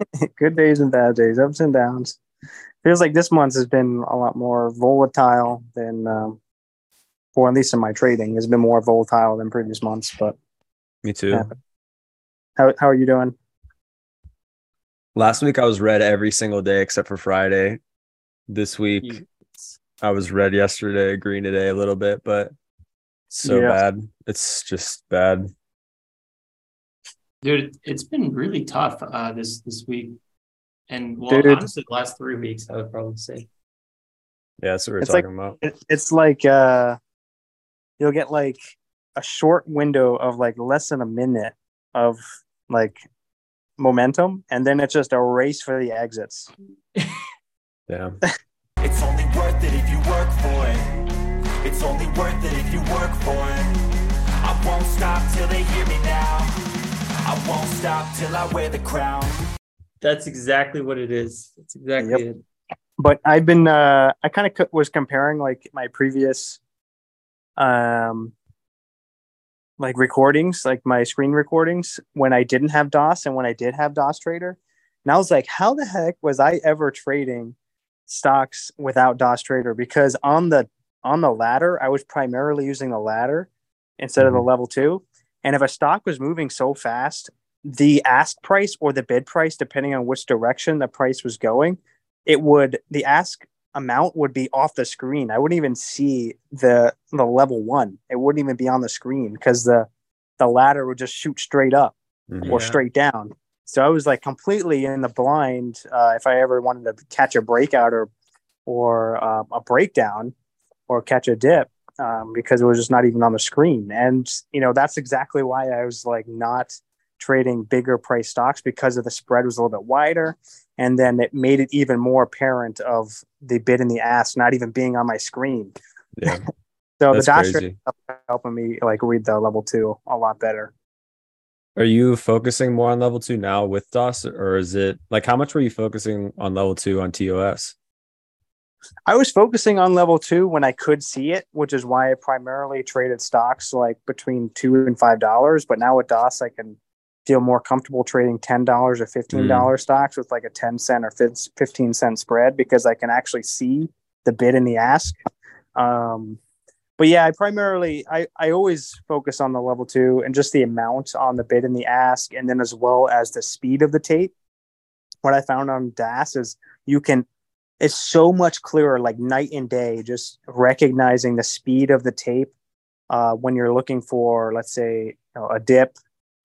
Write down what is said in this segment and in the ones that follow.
Good days and bad days, ups and downs. Feels like this month has been a lot more volatile than, um, or at least in my trading, has been more volatile than previous months. But Me too. Yeah. how how are you doing? Last week I was red every single day except for Friday. This week I was red yesterday, green today a little bit, but so Yeah. bad. It's just bad. Dude, it's been really tough uh, this this week, and well, Dude. honestly, the last three weeks I would probably say. Yeah, that's what we we're It's like- talking about. It, it's like uh, you'll get like a short window of like less than a minute of like momentum, and then it's just a race for the exits. Yeah. It's only worth it if you work for it. It's only worth it if you work for it. I won't stop till they hear me now. I won't stop till I wear the crown. That's exactly what it is. That's exactly Yep. it. but I've been uh I kind of co- was comparing like my previous um like recordings, like my screen recordings when I didn't have DAS and when I did have DAS Trader. And I was like, how the heck was I ever trading stocks without DAS Trader? Because on the on the ladder, I was primarily using the ladder instead of the level two. And if a stock was moving so fast, the ask price or the bid price, depending on which direction the price was going, it would the ask amount would be off the screen. I wouldn't even see the the level one. It wouldn't even be on the screen because the the ladder would just shoot straight up Mhm. or straight down. So I was like completely in the blind. Uh, if I ever wanted to catch a breakout or or uh, a breakdown or catch a dip, um, because it was just not even on the screen. And you know that's exactly why I was like not trading bigger price stocks because of the spread was a little bit wider, and then it made it even more apparent of the bid and the ask not even being on my screen. Yeah. So That's the DAS crazy. helping me like read the level two a lot better. Are you focusing more on level two now with DAS, or is it like how much were you focusing on level two on TOS? I was focusing on level two when I could see it, which is why I primarily traded stocks like between two and five dollars. But now with DAS, I can feel more comfortable trading ten dollars or fifteen dollars stocks with like a ten cent or fif- fifteen cent spread because I can actually see the bid and the ask. Um, but yeah, I primarily I, I always focus on the level two and just the amount on the bid and the ask, and then as well as the speed of the tape. What I found on DAS is you can it's so much clearer, like night and day, just recognizing the speed of the tape uh, when you're looking for, let's say, you know, a dip.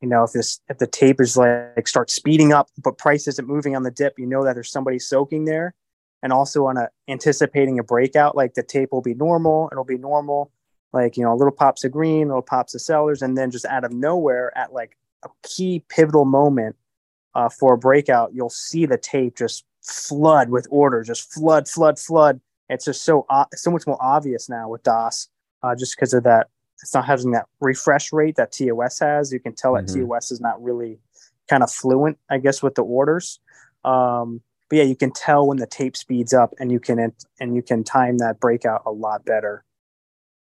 You know, if this if the tape is like starts speeding up, but price isn't moving on the dip, you know that there's somebody soaking there. And also on a anticipating a breakout, like the tape will be normal, it'll be normal, like you know, little pops of green, little pops of sellers, and then just out of nowhere at like a key pivotal moment uh, for a breakout, you'll see the tape just flood with orders, just flood, flood, flood. It's just so so much more obvious now with DAS, uh, just because of that. It's not having that refresh rate that TOS has. You can tell that Mhm. TOS is not really kind of fluent, I guess, with the orders. Um, but yeah, you can tell when the tape speeds up, and you can and you can time that breakout a lot better.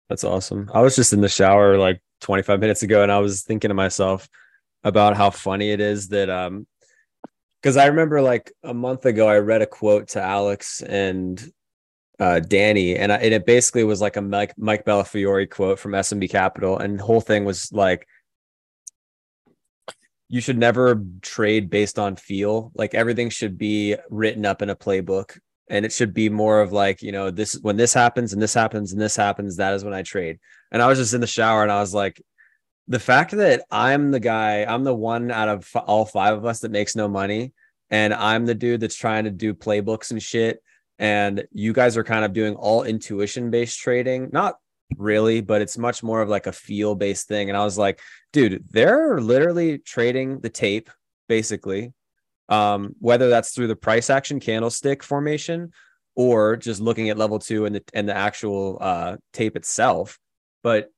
That's awesome. I was just in the shower like 25 minutes ago and I was thinking to myself about how funny it is that um because I remember like a month ago I read a quote to Alex and uh Danny and, I, and it basically was like a Mike Mike Bellafiore quote from SMB Capital and the whole thing was like you should never trade based on feel. Like everything should be written up in a playbook and it should be more of like you know this when this happens and this happens and this happens that is when i trade. And i was just in the shower and i was like the fact that i'm the guy i'm the one out of f- all five of us that makes no money and i'm the dude that's trying to do playbooks and shit and you guys are kind of doing all intuition based trading not really but it's much more of like a feel based thing and i was like dude they're literally trading the tape basically um, whether that's through the price action candlestick formation or just looking at level two and the and the actual uh, tape itself. But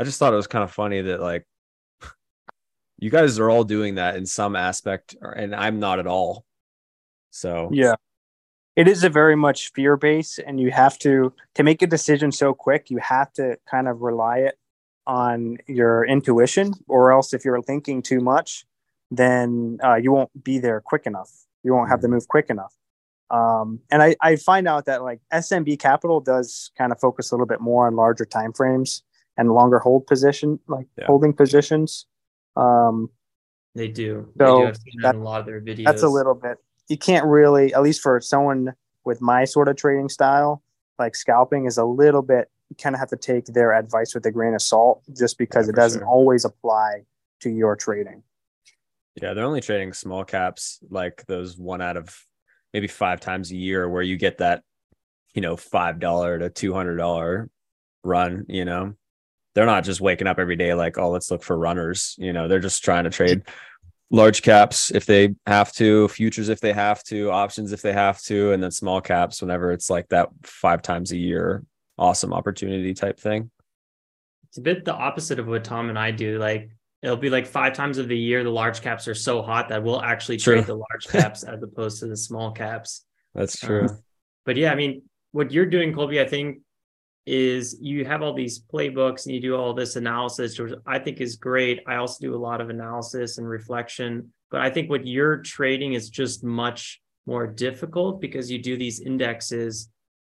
I just thought it was kind of funny that like you guys are all doing that in some aspect, and I'm not at all. So Yeah. It is a very much fear base and you have to to make a decision so quick, you have to kind of rely it on your intuition or else if you're thinking too much, then uh, you won't be there quick enough. You won't have the move quick enough. Um, and I, I find out that like SMB Capital does kind of focus a little bit more on larger time frames and longer hold position, like Yeah. holding positions. Um, They do. So they do. I've seen that that- in a lot of their videos. that's a little bit. You can't really, at least for someone with my sort of trading style, like scalping is a little bit. You kind of have to take their advice with a grain of salt, just because Yeah, it doesn't sure. always apply to your trading. Yeah, they're only trading small caps, like those one out of maybe five times a year, where you get that, you know, five dollar to two hundred dollar run. You know, they're not just waking up every day like, oh, let's look for runners. You know, they're just trying to trade large caps if they have to, futures if they have to, options if they have to, and then small caps whenever it's like that five times a year, awesome opportunity type thing. It's a bit the opposite of what Tom and I do. Like it'll be like five times of the year the large caps are so hot that we'll actually True. trade the large caps as opposed to the small caps. That's true. Uh, but yeah, I mean, what you're doing, Colby, I think is you have all these playbooks and you do all this analysis, which I think is great. I also do a lot of analysis and reflection, but I think what you're trading is just much more difficult because you do these indexes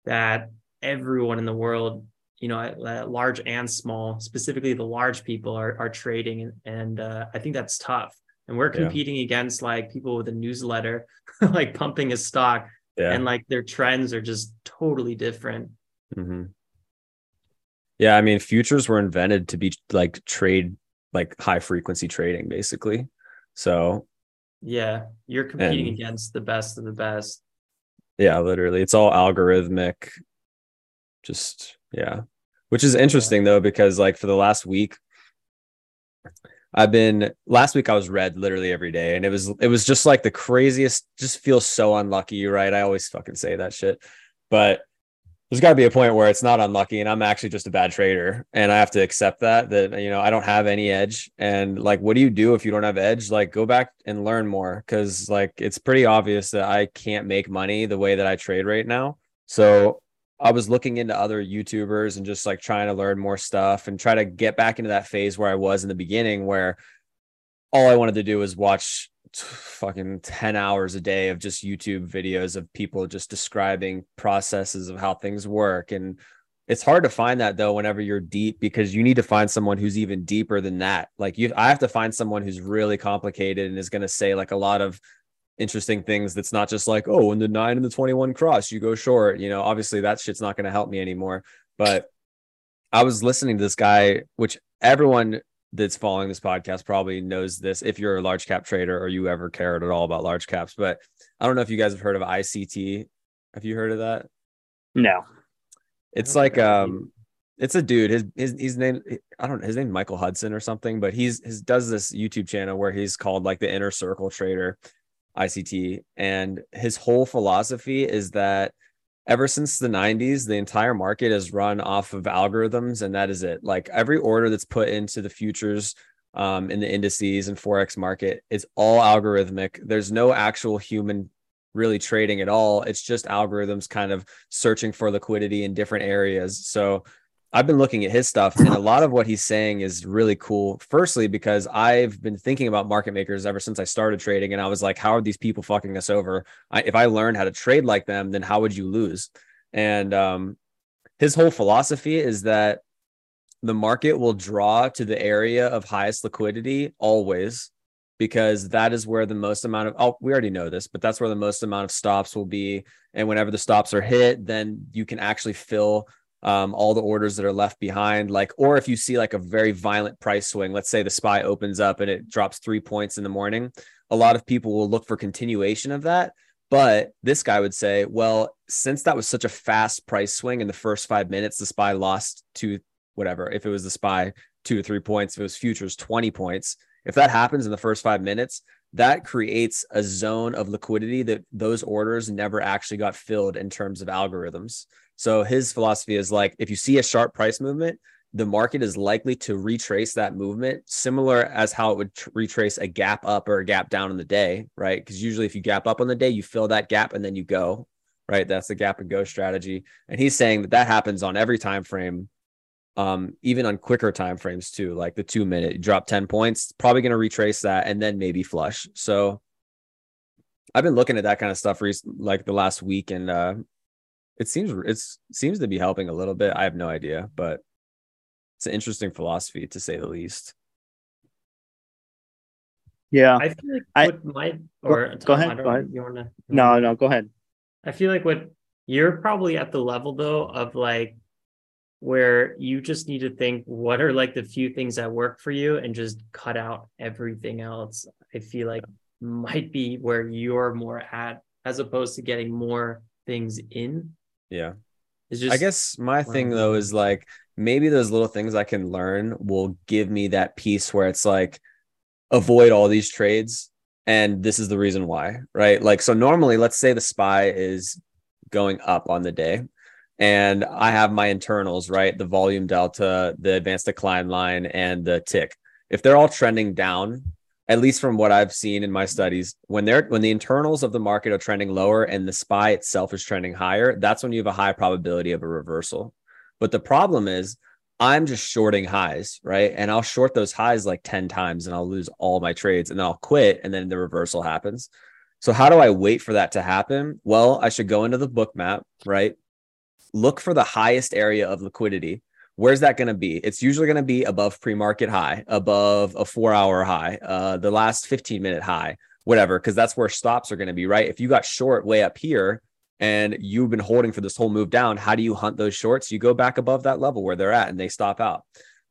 that everyone in the world, you know, large and small, specifically the large people are are trading, and, and uh, I think that's tough. And we're Yeah. competing against like people with a newsletter, like pumping a stock yeah. and like their trends are just totally different. hmm Yeah, I mean, futures were invented to be like trade, like high frequency trading, basically. So Yeah, you're competing And- against the best of the best. yeah, literally, it's all algorithmic. Just yeah, which is interesting though because like for the last week, I've been last week I was red literally every day, and it was it was just like the craziest. Just feel so unlucky, right? I always fucking say that shit, but there's got to be a point where it's not unlucky and i'm actually just a bad trader and i have to accept that that you know i don't have any edge and like what do you do if you don't have edge? Like go back and learn more because like it's pretty obvious that i can't make money the way that i trade right now. So i was looking into other youtubers and just like trying to learn more stuff and try to get back into that phase where i was in the beginning where all i wanted to do was watch fucking 10 hours a day of just YouTube videos of people just describing processes of how things work. And it's hard to find that though, whenever you're deep, because you need to find someone who's even deeper than that. Like you, I have to find someone who's really complicated and is going to say like a lot of interesting things. That's not just like, oh, in the nine and the 21 cross, you go short. You know, obviously that shit's not going to help me anymore. But I was listening to this guy, which everyone that's following this podcast probably knows this if you're a large cap trader or you ever cared at all about large caps. But I don't know if you guys have heard of ICT. Have you heard of that? No. It's like think I have um it's a dude. His his his name I don't know his name Michael Hudson or something, but he's his does this YouTube channel where he's called like the inner circle trader, ICT. And his whole philosophy is that ever since the 90s the entire market has run off of algorithms and that is it. Like every order that's put into the futures um, in the indices and forex market is all algorithmic. There's no actual human really trading at all. It's just algorithms kind of searching for liquidity in different areas. So I've been looking at his stuff, and a lot of what he's saying is really cool. Firstly, because I've been thinking about market makers ever since I started trading, and I was like, how are these people fucking us over? I, if I learned how to trade like them, then how would you lose? And um, his whole philosophy is that the market will draw to the area of highest liquidity always because that is where the most amount of oh we already know this but that's where the most amount of stops will be and whenever the stops are hit then you can actually fill um, all the orders that are left behind. Like or if you see like a very violent price swing let's say the spy opens up and it drops three points in the morning a lot of people will look for continuation of that. But this guy would say well since that was such a fast price swing in the first five minutes the spy lost two, whatever if it was the spy two or three points if it was futures 20 points. If that happens in the first five minutes that creates a zone of liquidity that those orders never actually got filled in terms of algorithms so his philosophy is like if you see a sharp price movement, the market is likely to retrace that movement, similar as how it would tr- retrace a gap up or a gap down in the day, right? Because usually if you gap up on the day, you fill that gap and then you go, right? That's the gap and go strategy. And he's saying that that happens on every time frame um, even on quicker time frames too, like the two minute, drop 10 points, probably going to retrace that and then maybe flush. So I've been looking at that kind of stuff re- like the last week and uh, it seems it's seems to be helping a little bit. I have no idea, but it's an interesting philosophy to say the least. Yeah. I feel like I- what my or go Tom, ahead, I don't go know, ahead. You wanna, No, no, go ahead. I feel like what you're probably at the level though of like where you just need to think what are like the few things that work for you and just cut out everything else. I feel like might be where you're more at as opposed to getting more things in. Yeah. It's just I guess my thing though is like maybe those little things I can learn will give me that piece where it's like avoid all these trades and this is the reason why, right? Like so normally let's say the spy is going up on the day and I have my internals, right? The volume delta, the advanced decline line and the tick. If they're all trending down, at least from what I've seen in my studies, when they're when the internals of the market are trending lower and the SPY itself is trending higher, that's when you have a high probability of a reversal. But the problem is I'm just shorting highs, right? And I'll short those highs like 10 times and I'll lose all my trades and I'll quit and then the reversal happens. So how do I wait for that to happen? Well, I should go into the Bookmap, right? Look for the highest area of liquidity where's that going to be? It's usually going to be above pre-market high, above a four-hour high, uh, the last 15-minute high, whatever, because that's where stops are going to be, right? If you got short way up here and you've been holding for this whole move down, how do you hunt those shorts? You go back above that level where they're at and they stop out.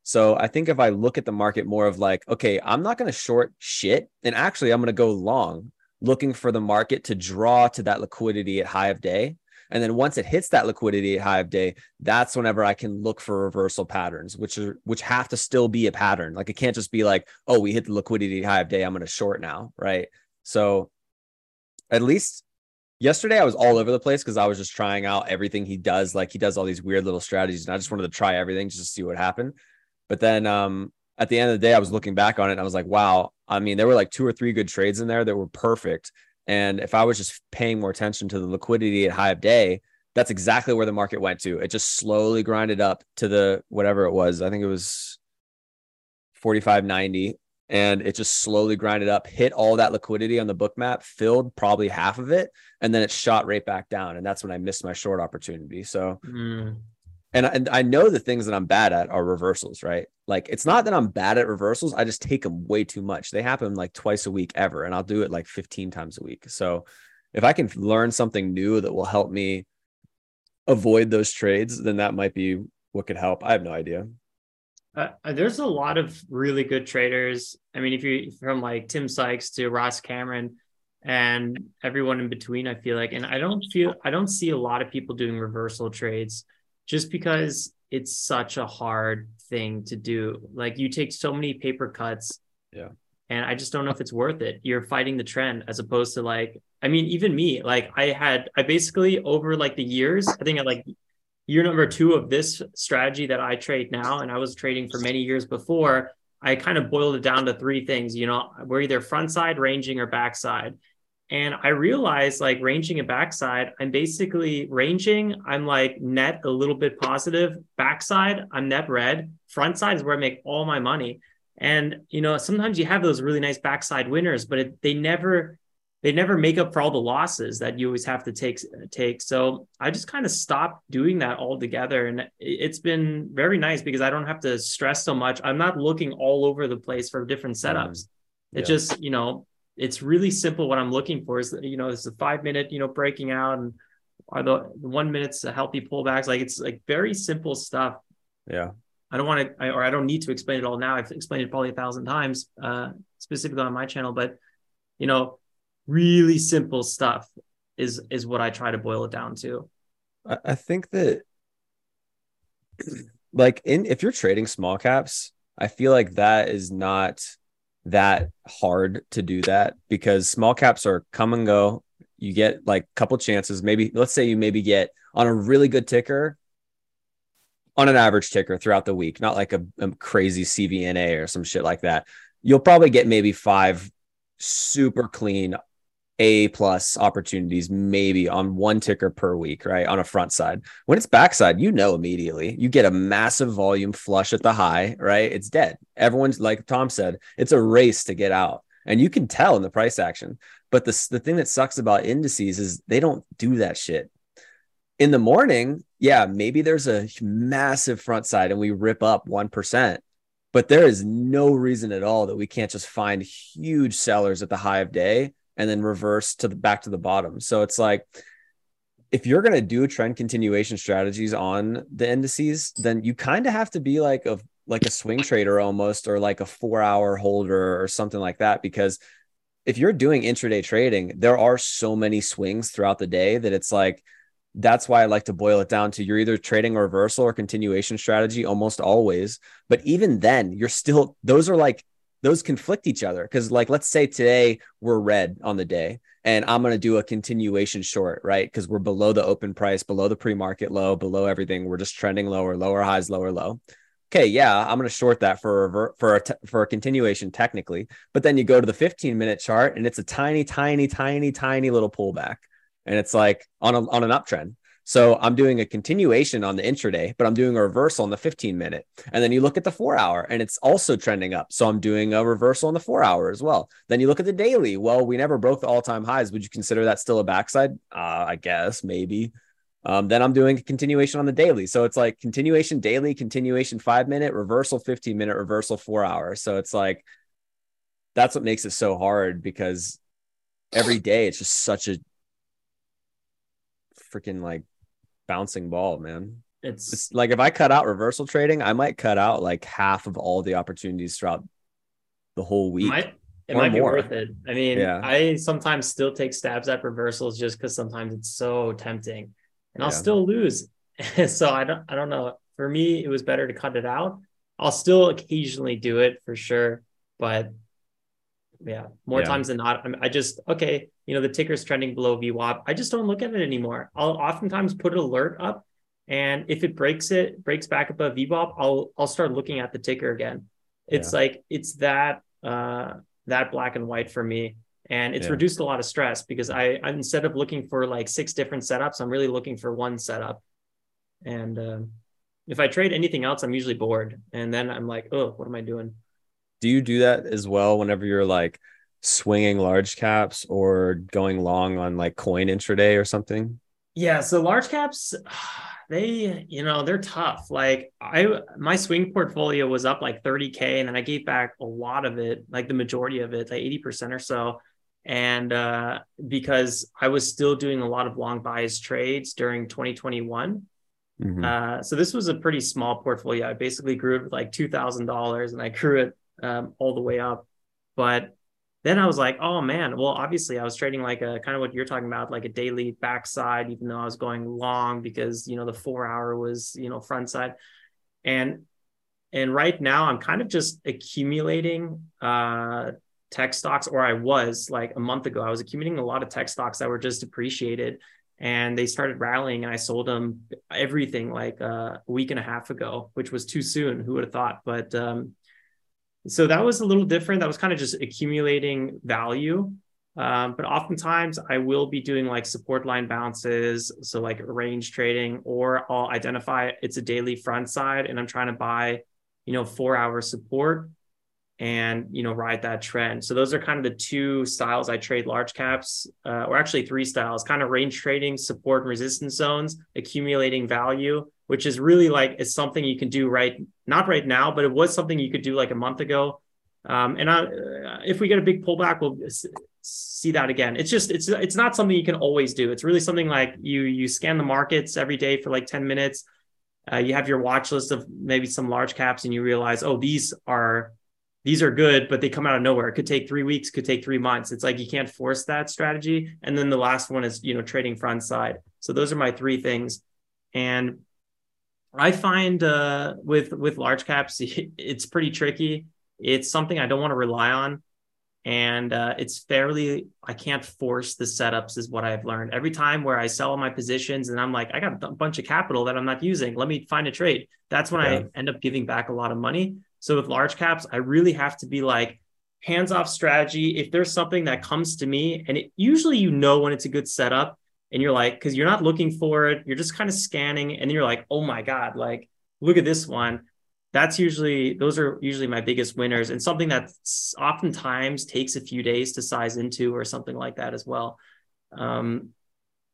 So I think if I look at the market more of like, okay, I'm not going to short shit, and actually I'm going to go long, looking for the market to draw to that liquidity at high of day. And then once it hits that liquidity high of day, that's whenever I can look for reversal patterns, which are which have to still be a pattern. Like it can't just be like, oh, we hit the liquidity high of day, I'm to short now, right? So at least yesterday I was all over the place because I was just trying out everything he does. Like he does all these weird little strategies, and I just wanted to try everything just to see what happened. But then um, at the end of the day, I was looking back on it and I was like, wow. I mean, there were like two or three good trades in there that were perfect. And if I was just paying more attention to the liquidity at high of day, that's exactly where the market went to. It just slowly grinded up to the whatever it was. I think it was 45.90 and it just slowly grinded up, hit all that liquidity on the Bookmap, filled probably half of it, and then it shot right back down. And that's when I missed my short opportunity. So, Mm, and, and I know the things that I'm bad at are reversals, right? Like it's not that I'm bad at reversals. I just take them way too much. They happen like twice a week ever, and I'll do it like 15 times a week. So if I can learn something new that will help me avoid those trades, then that might be what could help. I have no idea. Uh, there's a lot of really good traders. I mean, if you from like Tim Sykes to Ross Cameron and everyone in between, I feel like, and I don't feel, I don't see a lot of people doing reversal trades just because it's such a hard thing to do. Like you take so many paper cuts. Yeah. And I just don't know if it's worth it. You're fighting the trend as opposed to like, I mean, even me, like I had, I basically over like the years, I think at like year number two of this strategy that I trade now, and I was trading for many years before, I kind of boiled it down to three things. You know, we're either front side, ranging, or backside. And I realized like ranging and backside, I'm basically ranging, I'm like net a little bit positive. Backside, I'm net red. Front side is where I make all my money. And you know, sometimes you have those really nice backside winners, but it, they never they never make up for all the losses that you always have to take take. So I just kind of stopped doing that altogether, and it's been very nice because I don't have to stress so much. I'm not looking all over the place for different mm-hmm. setups. Yeah. It just you know it's really simple. What I'm looking for is you know it's a five minute you know breaking out and are the, one minutes a healthy pullbacks. Like it's like very simple stuff. Yeah. I don't want to, or I don't need to explain it all now. I've explained it probably a thousand times, uh, specifically on my channel. But you know, really simple stuff is is what I try to boil it down to. I, I think that like in if you're trading small caps, I feel like that is not that hard to do that because small caps are come and go. You get like a couple chances. Maybe let's say you maybe get on a really good ticker, on an average ticker throughout the week, not like a, a crazy CVNA or some shit like that. You'll probably get maybe five super clean A plus opportunities maybe on one ticker per week, right? On a front side. When it's backside, you know immediately. You get a massive volume flush at the high, right? It's dead. Everyone's like Tom said, it's a race to get out. And you can tell in the price action. But the, the thing that sucks about indices is they don't do that shit. In the morning, yeah, maybe there's a massive front side and we rip up 1%. But there is no reason at all that we can't just find huge sellers at the high of day and then reverse to the back to the bottom. So it's like if you're going to do trend continuation strategies on the indices, then you kind of have to be like a like a swing trader almost or like a 4-hour holder or something like that because if you're doing intraday trading, there are so many swings throughout the day that it's like that's why I like to boil it down to you're either trading a reversal or continuation strategy almost always. But even then, you're still, those are like, those conflict each other. Cause, like, let's say today we're red on the day and I'm going to do a continuation short, right? Because we're below the open price, below the pre market low, below everything. We're just trending lower, lower highs, lower low. Okay, yeah, I'm going to short that for a for a for a continuation technically, but then you go to the 15 minute chart and it's a tiny, tiny, tiny, tiny little pullback and it's like on a, on an uptrend. So I'm doing a continuation on the intraday, but I'm doing a reversal on the 15 minute. And then you look at the four hour and it's also trending up. So I'm doing a reversal on the four hour as well. Then you look at the daily. Well, we never broke the all time highs. Would you consider that still a backside? Uh, I guess maybe. Um, then I'm doing a continuation on the daily. So it's like continuation daily, continuation five minute, reversal 15 minute, reversal four hour. So it's like that's what makes it so hard because every day it's just such a freaking like bouncing ball, man. It's, it's, like if I cut out reversal trading, I might cut out like half of all the opportunities throughout the whole week. Might, it might more. be worth it. I mean, yeah. I sometimes still take stabs at reversals just because sometimes it's so tempting, and I'll still lose. so I don't, I don't know. For me, it was better to cut it out. I'll still occasionally do it for sure, but yeah, more yeah. times than not, I'm, I just okay. You know, the ticker's trending below VWAP. I just don't look at it anymore. I'll oftentimes put an alert up, and if it breaks it, breaks back above VWAP, I'll I'll start looking at the ticker again. It's yeah. like it's that uh that black and white for me, and it's yeah. reduced a lot of stress because I I'm, instead of looking for like six different setups, I'm really looking for one setup, and. Uh, if I trade anything else, I'm usually bored. And then I'm like, oh, what am I doing? do you do that as well whenever you're like swinging large caps or going long on like coin intraday or something? Yeah, so large caps they, you know, they're tough. Like I my swing portfolio was up like 30k and then I gave back a lot of it, like the majority of it, like 80% or so. And uh because I was still doing a lot of long bias trades during 2021. Mm-hmm. Uh, so this was a pretty small portfolio. I basically grew it with like two thousand dollars, and I grew it um, all the way up. But then I was like, oh man, well, obviously I was trading like a kind of what you're talking about, like a daily backside, even though I was going long because, you know, the four hour was, you know, front side. And, and right now I'm kind of just accumulating uh, tech stocks, or I was like a month ago, I was accumulating a lot of tech stocks that were just appreciated and they started rallying and I sold them everything like uh, a week and a half ago, which was too soon. Who would have thought? But um, so that was a little different. That was kind of just accumulating value. Um, but oftentimes I will be doing like support line bounces, so like range trading, or I'll identify it's a daily front side and I'm trying to buy, you know, four hour support and you know ride that trend. So those are kind of the two styles I trade large caps, uh, or actually three styles: kind of range trading, support and resistance zones, accumulating value, which is really like it's something you can do right not right now, but it was something you could do like a month ago. Um, and I, uh, if we get a big pullback, we'll see that again. It's just it's it's not something you can always do. It's really something like you you scan the markets every day for like ten minutes. Uh, you have your watch list of maybe some large caps, and you realize, oh, these are these are good, but they come out of nowhere. It could take three weeks, could take three months. It's like you can't force that strategy. And then the last one is, you know, trading front side. So those are my three things. And I find uh, with with large caps, it's pretty tricky. It's something I don't want to rely on, and uh, it's fairly I can't force the setups. Is what I've learned. Every time where I sell my positions, and I'm like, I got a bunch of capital that I'm not using. Let me find a trade. That's when yeah. I end up giving back a lot of money. So with large caps, I really have to be like, hands off strategy. If there's something that comes to me, and it, usually you know when it's a good setup, and you're like, because you're not looking for it, you're just kind of scanning, and then you're like, oh my God, like, look at this one. That's usually, those are usually my biggest winners, and something that oftentimes takes a few days to size into or something like that as well. Um,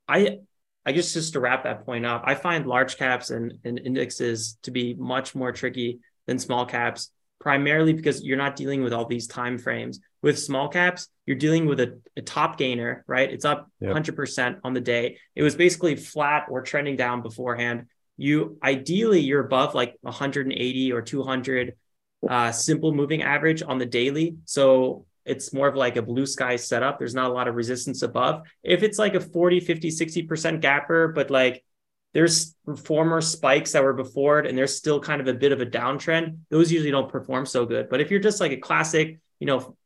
I, I guess just to wrap that point up, I find large caps and, and indexes to be much more tricky than small caps primarily because you're not dealing with all these time frames. With small caps, you're dealing with a, a top gainer, right? It's up yep. 100% on the day. It was basically flat or trending down beforehand. You ideally you're above like 180 or 200 uh, simple moving average on the daily. So it's more of like a blue sky setup. There's not a lot of resistance above. If it's like a 40, 50, 60% gapper, but like there's former spikes that were before it and there's still kind of a bit of a downtrend. Those usually don't perform so good. But if you're just like a classic you know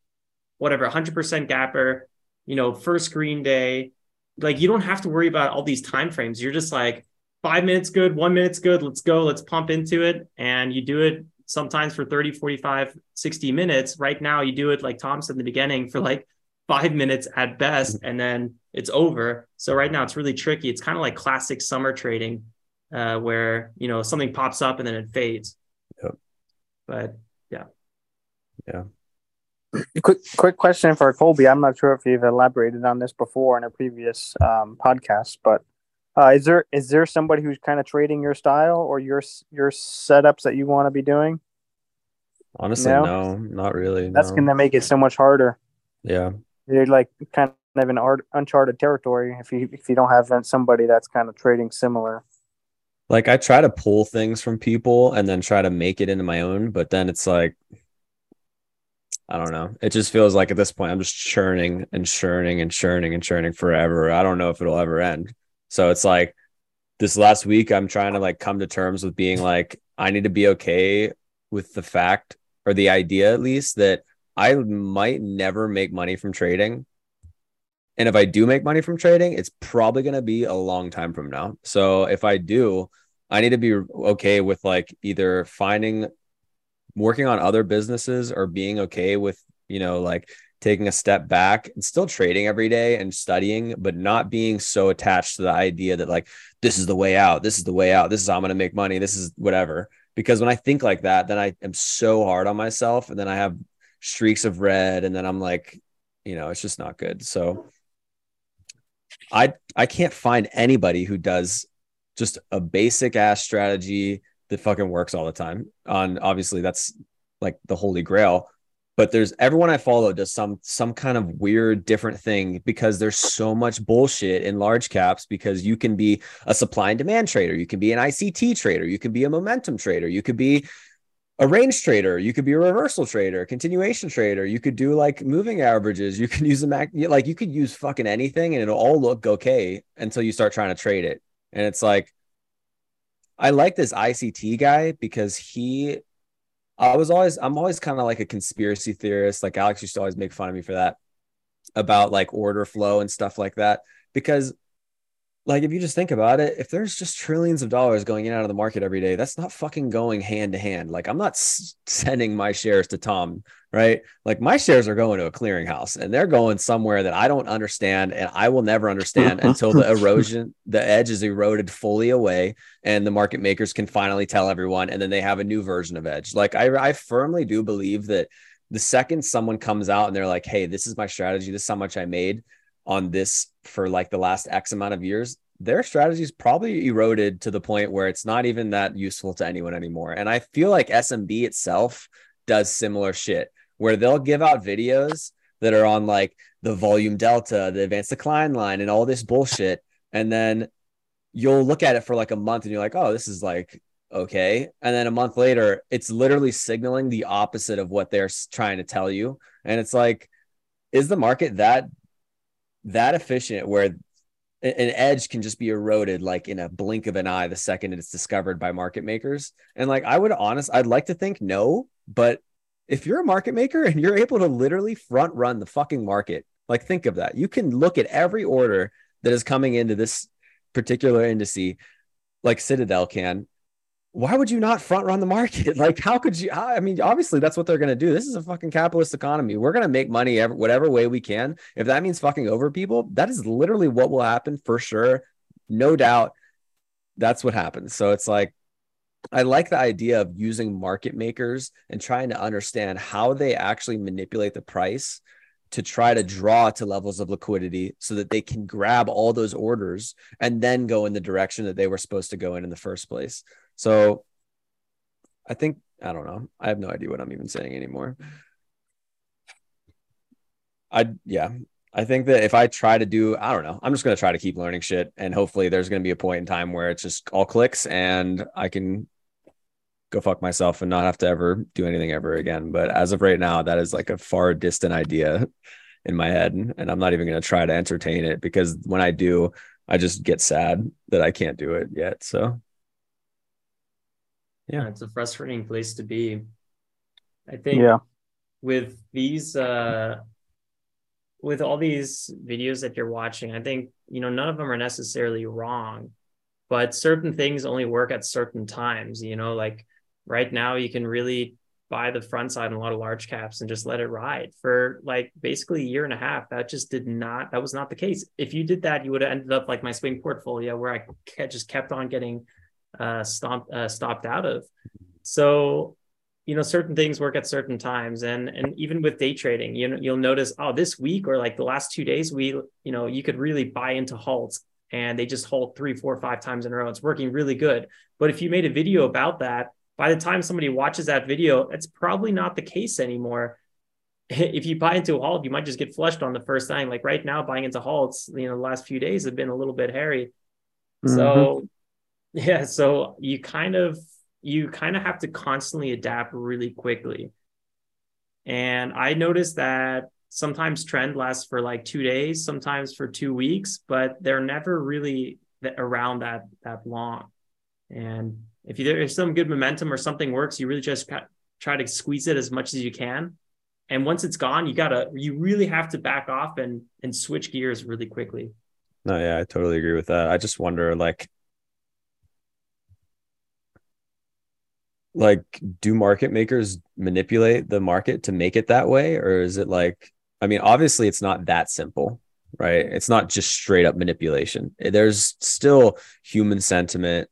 whatever 100% gapper you know first green day like you don't have to worry about all these time frames. You're just like five minutes good one minute's good let's go let's pump into it. And you do it sometimes for 30 45 60 minutes. Right now you do it like tom said in the beginning for like five minutes at best and then it's over. So right now it's really tricky. It's kind of like classic summer trading, uh, where you know something pops up and then it fades. Yep. But yeah. Yeah. Quick, quick question for Colby. I'm not sure if you've elaborated on this before in a previous um, podcast, but uh, is there is there somebody who's kind of trading your style or your your setups that you want to be doing? Honestly, no, no not really. That's no. going to make it so much harder. Yeah, you're like kind of in art, uncharted territory if you if you don't have somebody that's kind of trading similar. Like I try to pull things from people and then try to make it into my own, but then it's like I don't know. It just feels like at this point I'm just churning and churning and churning and churning forever. I don't know if it'll ever end. So it's like this last week I'm trying to like come to terms with being like I need to be okay with the fact or the idea at least that I might never make money from trading. And if I do make money from trading, it's probably going to be a long time from now. So if I do, I need to be okay with like either finding working on other businesses or being okay with, you know, like taking a step back and still trading every day and studying, but not being so attached to the idea that like this is the way out, this is the way out, this is how I'm going to make money, this is whatever. Because when I think like that, then I am so hard on myself and then I have streaks of red and then i'm like you know it's just not good. So i i can't find anybody who does just a basic ass strategy that fucking works all the time. On obviously that's like the holy grail but there's everyone i follow does some some kind of weird different thing because there's so much bullshit in large caps because you can be a supply and demand trader you can be an ict trader you can be a momentum trader you could be a range trader. You could be a reversal trader, continuation trader. You could do like moving averages. You can use a Mac, like you could use fucking anything and it'll all look okay until you start trying to trade it. And it's like, I like this ICT guy because he, I was always, I'm always kind of like a conspiracy theorist. Like Alex used to always make fun of me for that about like order flow and stuff like that because like if you just think about it if there's just trillions of dollars going in and out of the market every day that's not fucking going hand to hand. Like i'm not s- sending my shares to tom right? Like my shares are going to a clearinghouse and they're going somewhere that i don't understand and i will never understand until the erosion the edge is eroded fully away and the market makers can finally tell everyone and then they have a new version of edge. Like i, I firmly do believe that the second someone comes out and they're like hey this is my strategy. This is how much i made on this for like the last X amount of years, their strategy is probably eroded to the point where it's not even that useful to anyone anymore. And I feel like SMB itself does similar shit where they'll give out videos that are on like the volume delta, the advanced decline line, and all this bullshit. And then you'll look at it for like a month and you're like, oh, this is like okay. And then a month later, it's literally signaling the opposite of what they're trying to tell you. And it's like, is the market that that efficient where an edge can just be eroded like in a blink of an eye the second it's discovered by market makers. And like I would honest, I'd like to think no, but if you're a market maker and you're able to literally front run the fucking market, like think of that. You can look at every order that is coming into this particular indice, like Citadel can, why would you not front run the market? Like, how could you? I mean, obviously, that's what they're going to do. This is a fucking capitalist economy. We're going to make money every, whatever way we can. If that means fucking over people, that is literally what will happen for sure. No doubt. That's what happens. So it's like, I like the idea of using market makers and trying to understand how they actually manipulate the price to try to draw to levels of liquidity so that they can grab all those orders and then go in the direction that they were supposed to go in in the first place. So I think, I don't know. I have no idea what I'm even saying anymore. I, yeah, I think that if I try to do, I don't know, I'm just going to try to keep learning shit. And hopefully there's going to be a point in time where it's just all clicks and I can go fuck myself and not have to ever do anything ever again. But as of right now, that is like a far distant idea in my head. And I'm not even going to try to entertain it because when I do, I just get sad that I can't do it yet. So yeah it's a frustrating place to be. I think Yeah. with these uh with all these videos that you're watching i think you know none of them are necessarily wrong but certain things only work at certain times you know like right now you can really buy the front side in a lot of large caps and just let it ride for like basically a year and a half. That just did not that was not the case. If you did that you would have ended up like my swing portfolio where i just kept on getting uh, stomped uh, stopped out of. So, you know, certain things work at certain times, and and even with day trading, you know, you'll notice, oh, this week or like the last two days, we, you know, you could really buy into halts, and they just halt three, four, five times in a row. It's working really good. But if you made a video about that, by the time somebody watches that video, it's probably not the case anymore. If you buy into a halt, you might just get flushed on the first time. Like right now, buying into halts, you know, the last few days have been a little bit hairy. So yeah, so you kind of you kind of have to constantly adapt really quickly. And I noticed that sometimes trend lasts for like 2 days, sometimes for 2 weeks, but they're never really around that that long. And if you there's some good momentum or something works, you really just try to squeeze it as much as you can. And once it's gone, you gotta you really have to back off and and switch gears really quickly. No, yeah, I totally agree with that. I just wonder, like, like, do market makers manipulate the market to make it that way, or is it like, I mean, obviously, it's not that simple, right? It's not just straight up manipulation. There's still human sentiment,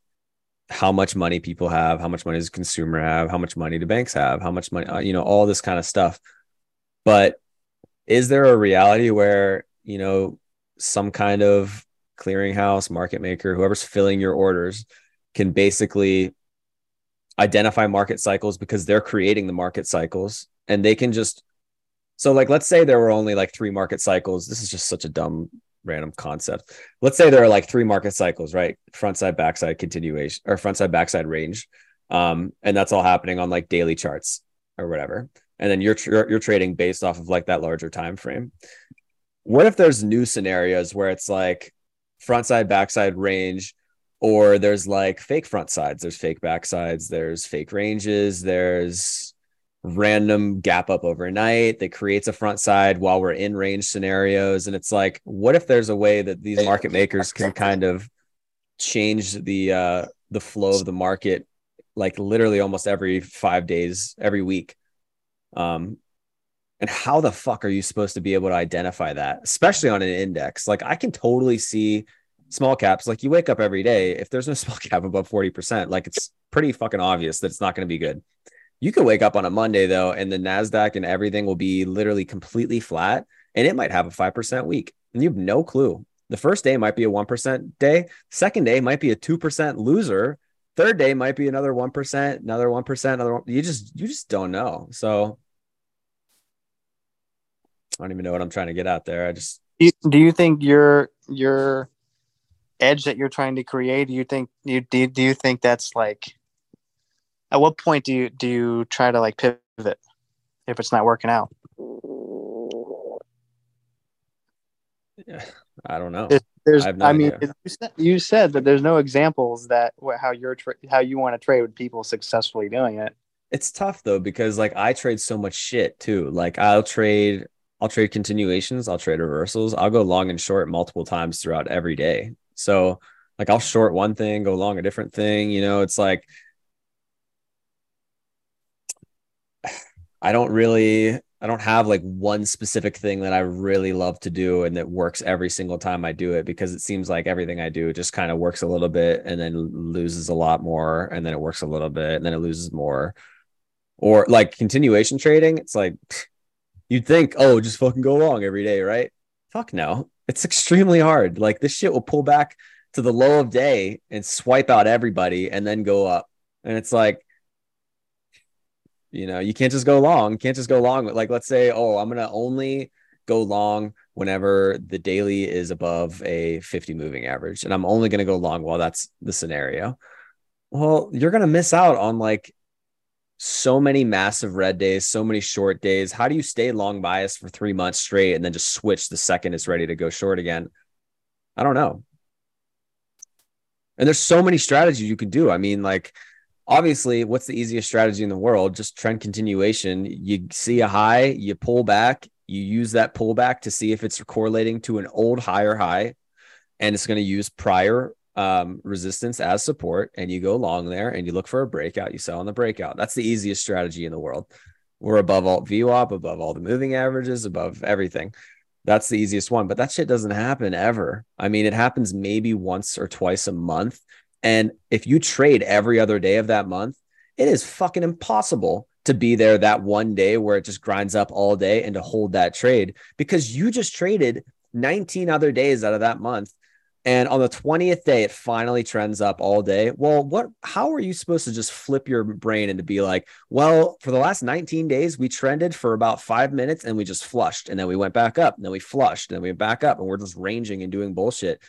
how much money people have, how much money does consumer have, how much money do banks have, how much money, uh, you know, all this kind of stuff. But is there a reality where you know some kind of clearinghouse, market maker, whoever's filling your orders can basically identify market cycles because they're creating the market cycles and they can just so like let's say there were only like three market cycles. This is just such a dumb random concept. Let's say there are like three market cycles, right? Front side, backside continuation or front side, backside range. Um, and that's all happening on like daily charts or whatever. And then you're, you're you're trading based off of like that larger time frame what if there's new scenarios where it's like front side backside range or there's like fake front sides. There's fake backsides there's fake ranges. There's random gap up overnight that creates a front side while we're in range scenarios. And it's like what if there's a way that these market makers can kind of change the uh the flow of the market like literally almost every 5 days every week? Um and how the fuck are you supposed to be able to identify that, especially on an index? Like I can totally see small caps. Like you wake up every day, if there's no small cap above 40%, like it's pretty fucking obvious that it's not going to be good. You could wake up on a Monday though, and the NASDAQ and everything will be literally completely flat and it might have a 5% week. And you have no clue. The first day might be a 1% day. Second day might be a 2% loser. Third day might be another 1%, another 1%, another one. You just, you just don't know. So I don't even know what I'm trying to get out there. I just Do you, do you think your your edge that you're trying to create? Do you think you do, do you think that's like at what point do you do you try to like pivot if it's not working out? Yeah, I don't know. There's, there's I I, mean, idea. you said, you said that there's no examples that how you're tra- how you want to trade with people successfully doing it. It's tough though because like I trade so much shit too. Like I'll trade I'll trade continuations, I'll trade reversals. I'll go long and short multiple times throughout every day. So like I'll short one thing, go long a different thing. You know, it's like I don't really I don't have like one specific thing that I really love to do and that works every single time I do it because it seems like everything I do just kind of works a little bit and then loses a lot more and then it works a little bit and then it loses more. Or like continuation trading, it's like you'd think, oh, just fucking go long every day, right? Fuck no. It's extremely hard. Like this shit will pull back to the low of day and swipe out everybody and then go up. And it's like you know, you can't just go long. Can't just go long. Like, let's say, oh, I'm gonna only go long whenever the daily is above a 50 moving average, and I'm only gonna go long while that's the scenario. Well, you're gonna miss out on like so many massive red days, so many short days. How do you stay long bias for three months straight and then just switch the second it's ready to go short again? I don't know. And there's so many strategies you can do. I mean, like obviously, what's the easiest strategy in the world? Just trend continuation. You see a high, you pull back, you use that pullback to see if it's correlating to an old higher high, and it's going to use prior um, resistance as support. And you go long there and you look for a breakout, you sell on the breakout. That's the easiest strategy in the world. We're above all VWAP, above all the moving averages, above everything. That's the easiest one. But that shit doesn't happen ever. I mean, it happens maybe once or twice a month and if you trade every other day of that month, it is fucking impossible to be there that one day where it just grinds up all day and to hold that trade because you just traded 19 other days out of that month. And on the 20th day, it finally trends up all day. Well, what, how are you supposed to just flip your brain and to be like, well, for the last 19 days, we trended for about five minutes and we just flushed and then we went back up and then we flushed and then we went back up and we're just ranging and doing bullshit.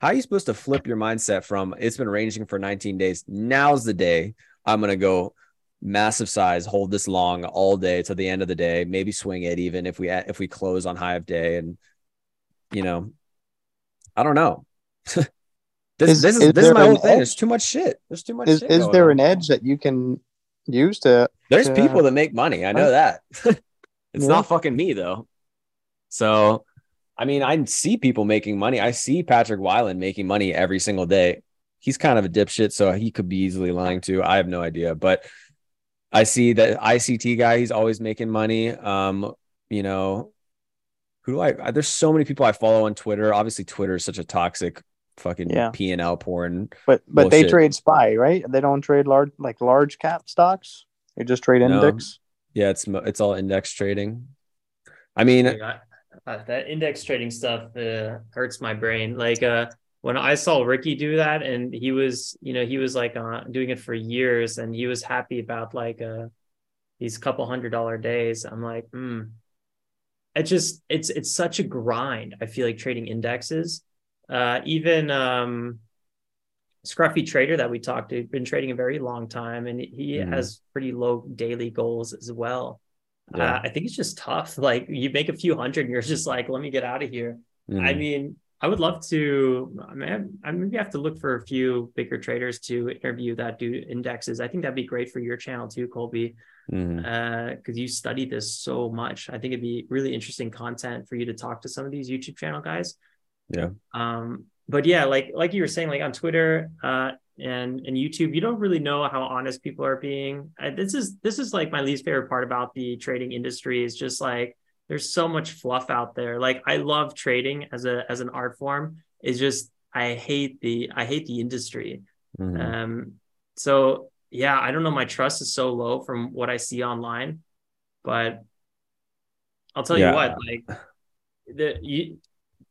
How are you supposed to flip your mindset from it's been ranging for 19 days? Now's the day I'm going to go massive size, hold this long all day to the end of the day, maybe swing it even if we if we close on high of day and you know, I don't know. This, is, this is, is this is my whole thing. Edge? There's too much shit. There's too much. Is, is there on. an edge that you can use to? There's to, people that make money. I know that. it's yeah. not fucking me though. So I mean, I see people making money. I see Patrick Wieland making money every single day. He's kind of a dipshit, so he could be easily lying too. I have no idea, but I see that ICT guy. He's always making money. Um, you know, who do I? There's so many people I follow on Twitter. Obviously, Twitter is such a toxic fucking yeah. P and L porn. But but bullshit. they trade SPY, right? They don't trade large like large cap stocks. They just trade index. No. Yeah, it's it's all index trading. I mean, uh, that index trading stuff uh, hurts my brain. Like uh, when I saw Ricky do that, and he was, you know, he was like uh, doing it for years, and he was happy about like uh, these couple hundred dollar days. I'm like, hmm. It just it's it's such a grind. I feel like trading indexes. Uh, even um, Scruffy Trader that we talked to, been trading a very long time, and he mm-hmm. has pretty low daily goals as well. Yeah. Uh, I think it's just tough. Like you make a few hundred, and you're just like, let me get out of here. Mm. I mean, I would love to. I mean, I maybe have to look for a few bigger traders to interview that do indexes. I think that'd be great for your channel too, Colby, because mm. uh, you study this so much. I think it'd be really interesting content for you to talk to some of these YouTube channel guys. Yeah. Um. But yeah, like like you were saying, like on Twitter, uh, and and YouTube, you don't really know how honest people are being. I, this is this is like my least favorite part about the trading industry is just like there's so much fluff out there. Like I love trading as a as an art form. It's just I hate the I hate the industry. Mm-hmm. Um, so yeah, I don't know. My trust is so low from what I see online, but I'll tell yeah. you what, like the you,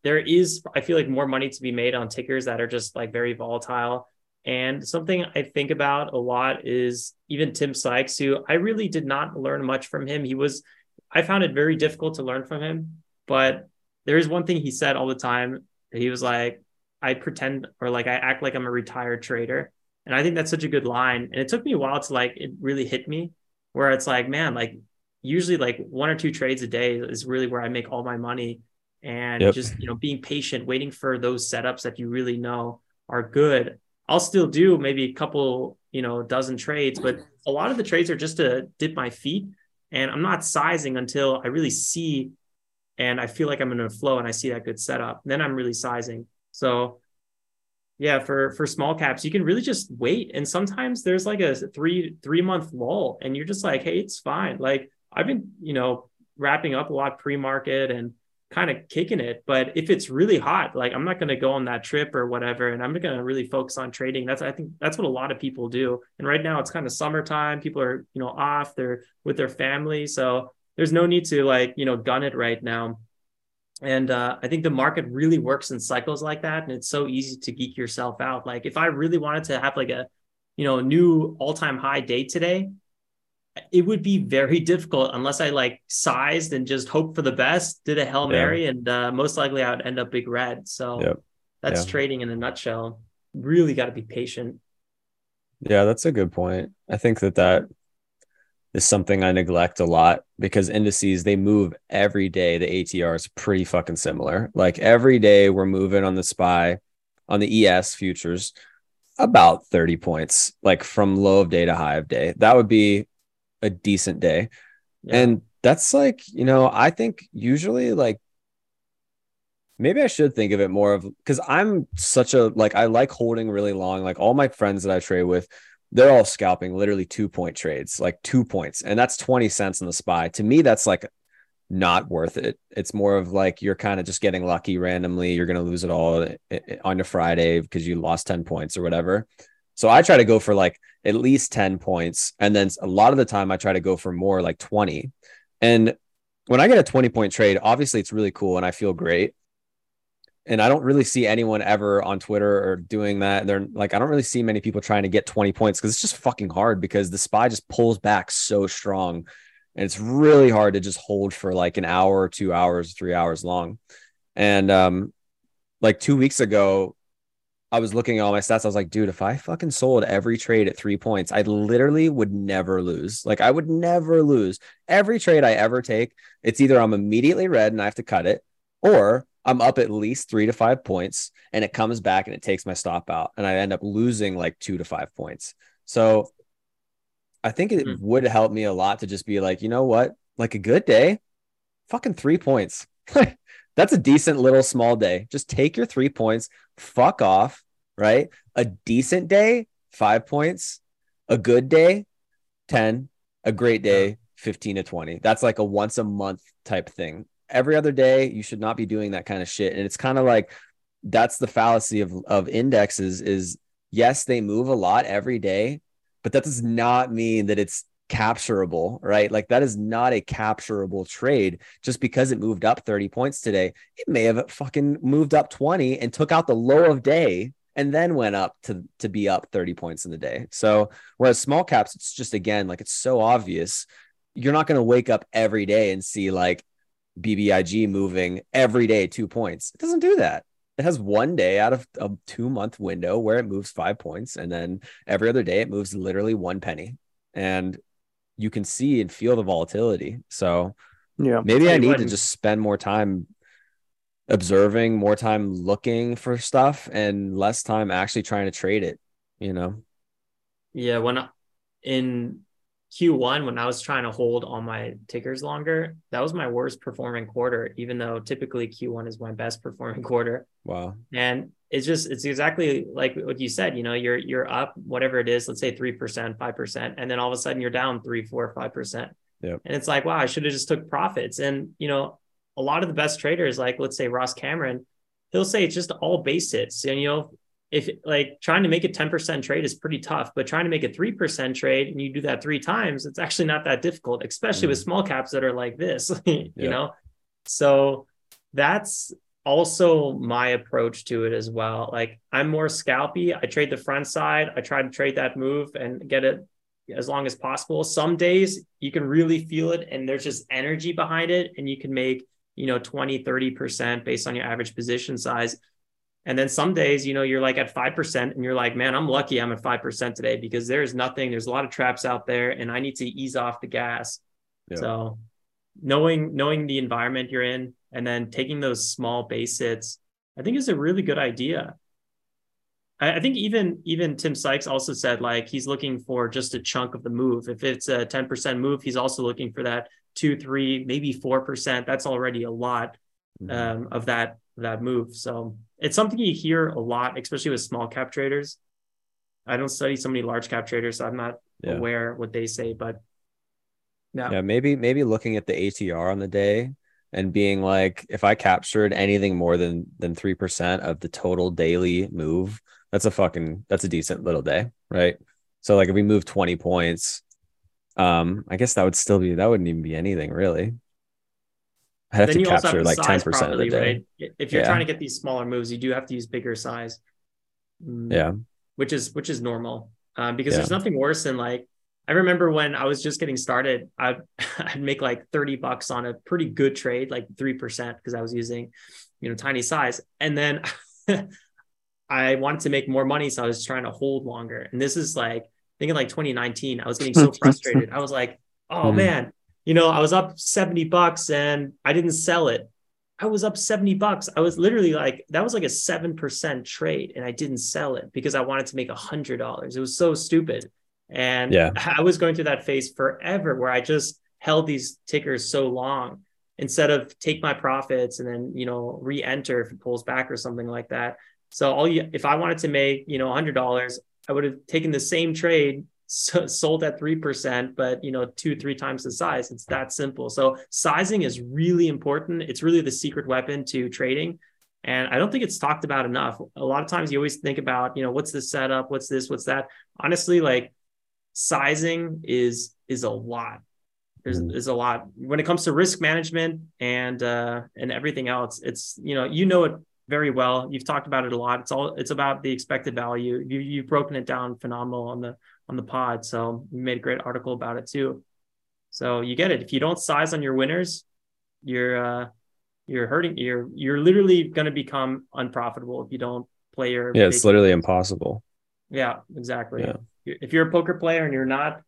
there is I feel like more money to be made on tickers that are just like very volatile and something I think about a lot is even Tim Sykes, who I really did not learn much from him. He was, I found it very difficult to learn from him. But there is one thing he said all the time. He was like, I pretend or like I act like I'm a retired trader. And I think that's such a good line. And it took me a while to like, it really hit me where it's like, man, like usually like one or two trades a day is really where I make all my money. And yep. just, you know, being patient, waiting for those setups that you really know are good I'll still do maybe a couple, you know, dozen trades, but a lot of the trades are just to dip my feet and I'm not sizing until I really see and I feel like I'm in a flow and I see that good setup. Then I'm really sizing. So yeah, for for small caps, you can really just wait. And sometimes there's like a three three month lull, and you're just like, hey, it's fine. Like I've been, you know, wrapping up a lot pre-market and kind of kicking it. But if it's really hot, like I'm not going to go on that trip or whatever, and I'm going to really focus on trading. That's I think that's what a lot of people do. And right now it's kind of summertime. People are you know off. They're with their family, so there's no need to like you know gun it right now. And uh, I think the market really works in cycles like that, and it's so easy to geek yourself out. Like if I really wanted to have like a you know new all-time high day today it would be very difficult unless I like sized and just hope for the best, did a Hail Mary, yeah. and uh, most likely I would end up big red. So yep. that's yeah. trading in a nutshell. Really got to be patient. Yeah, that's a good point. I think that that is something I neglect a lot because indices they move every day. The ATR is pretty fucking similar. Like every day we're moving on the SPY, on the ES futures about 30 points, like from low of day to high of day. That would be a decent day. Yeah. And that's like, you know, I think usually like maybe I should think of it more of because I'm such a like I like holding really long. Like all my friends that I trade with, they're all scalping literally two point trades, like two points, and that's 20 cents in the SPY. To me, that's like not worth it. It's more of like you're kind of just getting lucky randomly. You're going to lose it all eh, eh, on a Friday because you lost 10 points or whatever. So I try to go for like at least 10 points. And then a lot of the time I try to go for more like 20. And when I get a 20 point trade, obviously it's really cool and I feel great. And I don't really see anyone ever on Twitter or doing that. They're like, I don't really see many people trying to get 20 points because it's just fucking hard because the SPY just pulls back so strong. And it's really hard to just hold for like an hour, two hours, three hours long. And um, like two weeks ago, I was looking at all my stats. I was like, dude, if I fucking sold every trade at three points, I literally would never lose. Like, I would never lose. Every trade I ever take, it's either I'm immediately red and I have to cut it, or I'm up at least three to five points and it comes back and it takes my stop out and I end up losing like two to five points. So I think it mm-hmm. would help me a lot to just be like, you know what? Like a good day, fucking three points. That's a decent little small day. Just take your three points, fuck off, right? A decent day, five points. A good day, 10. A great day, 15 to 20. That's like a once a month type thing. Every other day, you should not be doing that kind of shit. And it's kind of like that's the fallacy of, of indexes is yes, they move a lot every day, but that does not mean that it's capturable, right? Like that is not a capturable trade just because it moved up 30 points today. It may have fucking moved up 20 and took out the low of day and then went up to to be up 30 points in the day. So whereas small caps it's just again like it's so obvious you're not going to wake up every day and see like BBIG moving every day 2 points. It doesn't do that. It has one day out of a 2 month window where it moves 5 points and then every other day it moves literally 1 penny. And you can see and feel the volatility. So yeah, maybe I need to just spend more time observing, more time looking for stuff, and less time actually trying to trade it. You know. Yeah, when I, in Q1 when I was trying to hold all my tickers longer, that was my worst performing quarter, even though typically Q1 is my best performing quarter. Wow. And it's just it's exactly like what you said, you know, you're you're up whatever it is, let's say 3%, 5%, and then all of a sudden you're down three, four, five percent. Yeah. And it's like, wow, I should have just took profits. And you know, a lot of the best traders, like let's say Ross Cameron, he'll say it's just all base hits. And you know, if like trying to make a 10% trade is pretty tough, but trying to make a 3% trade and you do that three times, it's actually not that difficult, especially mm. with small caps that are like this, you yeah. know? So that's also my approach to it as well. Like I'm more scalpy. I trade the front side. I try to trade that move and get it as long as possible. Some days you can really feel it and there's just energy behind it and you can make, you know, 20, 30% based on your average position size. And then some days, you know, you're like at 5% and you're like, man, I'm lucky I'm at 5% today because there's nothing, there's a lot of traps out there and I need to ease off the gas. Yeah. So knowing, knowing the environment you're in and then taking those small base hits, I think is a really good idea. I, I think even, even Tim Sykes also said like, he's looking for just a chunk of the move. If it's a 10% move, he's also looking for that two, three, maybe 4%. That's already a lot mm-hmm. um, of that, that move. So it's something you hear a lot, especially with small cap traders. I don't study so many large cap traders, so I'm not yeah. aware what they say, but Yeah. Yeah, maybe maybe looking at the ATR on the day and being like, if I captured anything more than than three percent of the total daily move, that's a fucking that's a decent little day, right? So like if we move 20 points, um, I guess that would still be that wouldn't even be anything really. I'd have then to capture have to like 10% size of the day. right? If you're Yeah. trying to get these smaller moves, you do have to use bigger size. Mm, Yeah. which is which is normal um, because there's nothing worse than like I remember when I was just getting started, I'd, I'd make like 30 bucks on a pretty good trade, like 3% because I was using, you know, tiny size. And then I wanted to make more money. So I was trying to hold longer. And this is like, thinking like 2019, I was getting so frustrated. I was like, oh Hmm. man, you know, I was up 70 bucks and I didn't sell it. I was up 70 bucks. I was literally like, that was like a 7% trade and I didn't sell it because I wanted to make a hundred dollars. It was so stupid. And Yeah. I was going through that phase forever where I just held these tickers so long instead of take my profits and then, you know, re-enter if it pulls back or something like that. So all you, if I wanted to make, you know, a hundred dollars, I would have taken the same trade, s- sold at 3%, but you know, two, three times the size. It's that simple. So sizing is really important. It's really the secret weapon to trading. And I don't think it's talked about enough. A lot of times you always think about, you know, what's the setup? What's this? What's that? Honestly, like sizing is, is a lot. There's, Mhm. there's a lot when it comes to risk management and, uh, and everything else. It's, you know, you know it very well. You've talked about it a lot. It's all, it's about the expected value. You, you've broken it down phenomenal on the, on the pod. So you made a great article about it too. So you get it. If you don't size on your winners, you're uh, you're hurting. You're you're literally going to become unprofitable if you don't play your. Yeah, it's literally impossible. Yeah, exactly. Yeah. If you're a poker player and you're not,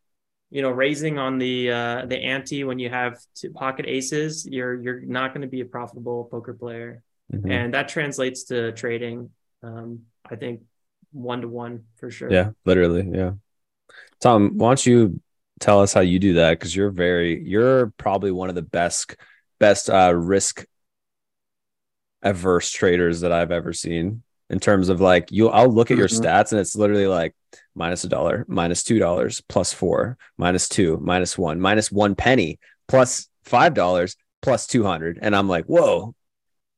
you know, raising on the uh, the ante when you have two pocket aces, you're you're not going to be a profitable poker player, Mhm. and that translates to trading. Um, I think one to one for sure. Yeah, literally. Yeah. Tom, why don't you tell us how you do that? Because you're very, you're probably one of the best, best uh, risk averse traders that I've ever seen. In terms of like, you, I'll look at your Mhm. stats and it's literally like minus a dollar, minus two dollars, plus four, minus two, minus one, minus one penny, plus five dollars, plus two hundred, and I'm like, whoa.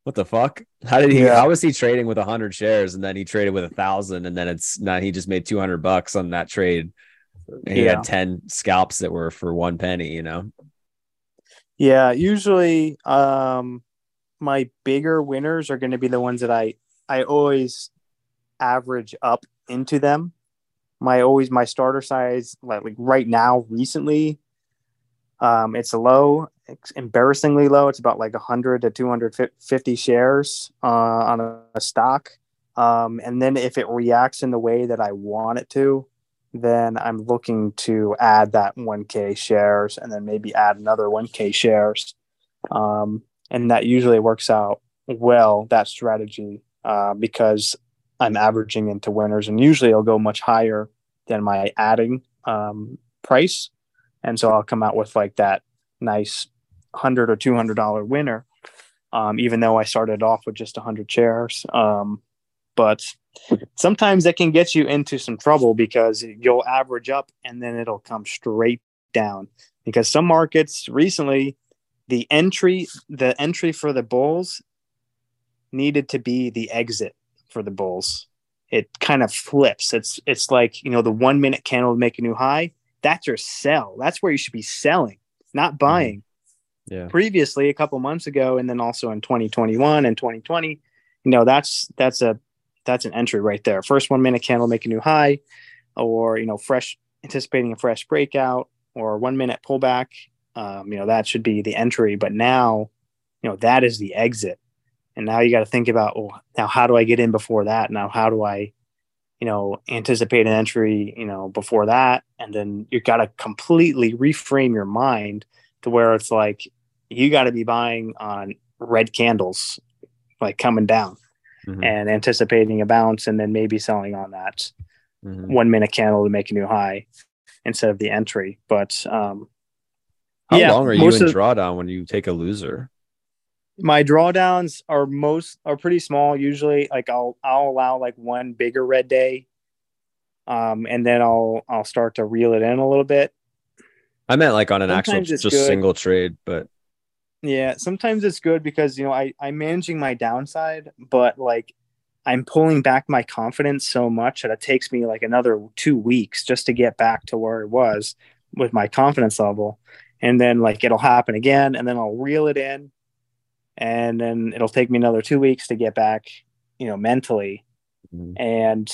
What the fuck? How did he? Yeah. How was he trading with a hundred shares and then he traded with a thousand and then it's not? He just made two hundred bucks on that trade. He Yeah. had ten scalps that were for one penny. You know. Yeah, usually um my bigger winners are going to be the ones that I I always average up into them. My always my starter size like, like right now recently um it's low, it's embarrassingly low. It's about like 100 to 250 shares uh on a, a stock. Um and then if it reacts in the way that I want it to, then I'm looking to add that 1K shares and then maybe add another 1K shares. Um, and that usually works out well, that strategy, uh, because I'm averaging into winners and usually I'll go much higher than my adding um, price. And so I'll come out with like that nice 100 or $200 winner, um, even though I started off with just 100 shares. Um, but sometimes that can get you into some trouble because you'll average up and then it'll come straight down because some markets recently the entry the entry for the bulls needed to be the exit for the bulls. It kind of flips. It's it's like you know the one minute candle to make a new high. That's your sell. That's where you should be selling not buying. Yeah. previously a couple months ago and then also in 2021 and 2020 you know that's that's a that's an entry right there. First one minute candle make a new high or you know fresh anticipating a fresh breakout or one minute pullback. Um, you know that should be the entry. But now you know that is the exit and now you got to think about well now how do i get in before that now how do i you know anticipate an entry you know before that and then you got to completely reframe your mind to where it's like you got to be buying on red candles like coming down Mhm. and anticipating a bounce and then maybe selling on that Mhm. one minute candle to make a new high instead of the entry but um How yeah, long are you in drawdown when you take a loser? My drawdowns are most are pretty small. Usually like i'll i'll allow like one bigger red day um and then i'll i'll start to reel it in a little bit. I meant like on an Sometimes actual just good. single trade, but Yeah, sometimes it's good because you know I I'm managing my downside, but like I'm pulling back my confidence so much that it takes me like another two weeks just to get back to where it was with my confidence level, and then like it'll happen again, and then I'll reel it in, and then it'll take me another two weeks to get back, you know, mentally, Mhm. and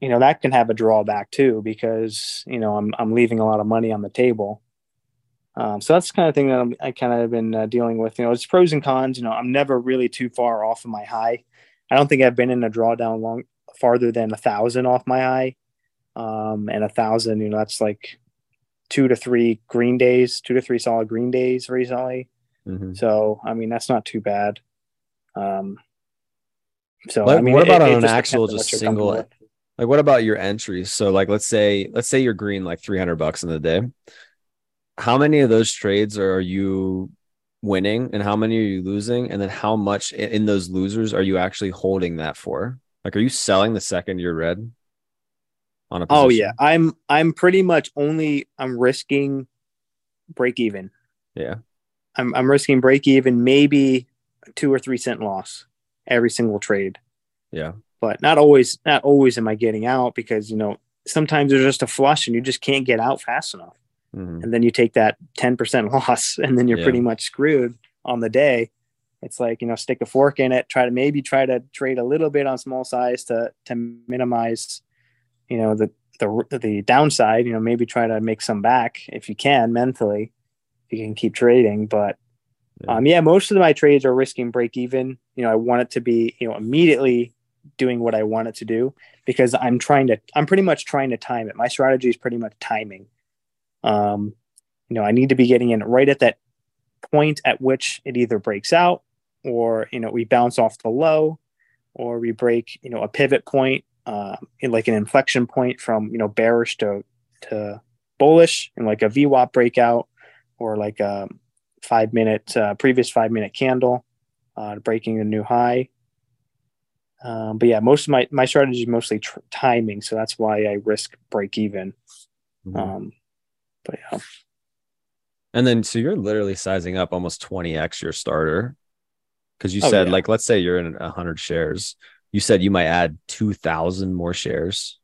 you know that can have a drawback too because you know I'm I'm leaving a lot of money on the table. Um, so that's the kind of thing that I'm, I kind of been uh, dealing with. You know, it's pros and cons. You know, I'm never really too far off of my high. I don't think I've been in a drawdown long farther than a thousand off my high, um, and a thousand. You know, that's like two to three green days, two to three solid green days recently. Mhm. So I mean, that's not too bad. Um, so Like, I mean, what about it on just an actual just single- like what about your entries? So like let's say let's say you're green like 300 bucks in the day. How many of those trades are you winning and how many are you losing? And then how much in those losers are you actually holding that for? Like are you selling the second you're red? On a Oh yeah, I'm I'm pretty much only I'm risking break even. Yeah. I'm I'm risking break even, maybe two or three cent loss every single trade. Yeah. But not always not always am I getting out because you know sometimes there's just a flush and you just can't get out fast enough. Mhm. And then you take that 10% loss and then you're Yeah. pretty much screwed on the day. It's like, you know, stick a fork in it, try to maybe try to trade a little bit on small size to to minimize, you know, the the the downside, you know, maybe try to make some back if you can mentally, you can keep trading. But Yeah. um yeah, most of my trades are risking break even. You know, I want it to be, you know, immediately doing what I want it to do because I'm trying to I'm pretty much trying to time it. My strategy is pretty much timing. Um, you know, I need to be getting in right at that point at which it either breaks out or you know we bounce off the low or we break you know a pivot point uh, in like an inflection point from you know bearish to to bullish and like a VWAP breakout or like a five minute uh, previous five minute candle uh, breaking a new high. Um, but yeah, most of my my strategy is mostly tr- timing, so that's why I risk break even. Mhm. Um, but yeah, And then so you're literally sizing up almost 20x your starter. Cause you Oh, said yeah. like let's say you're in hundred shares. You said you might add two thousand more shares.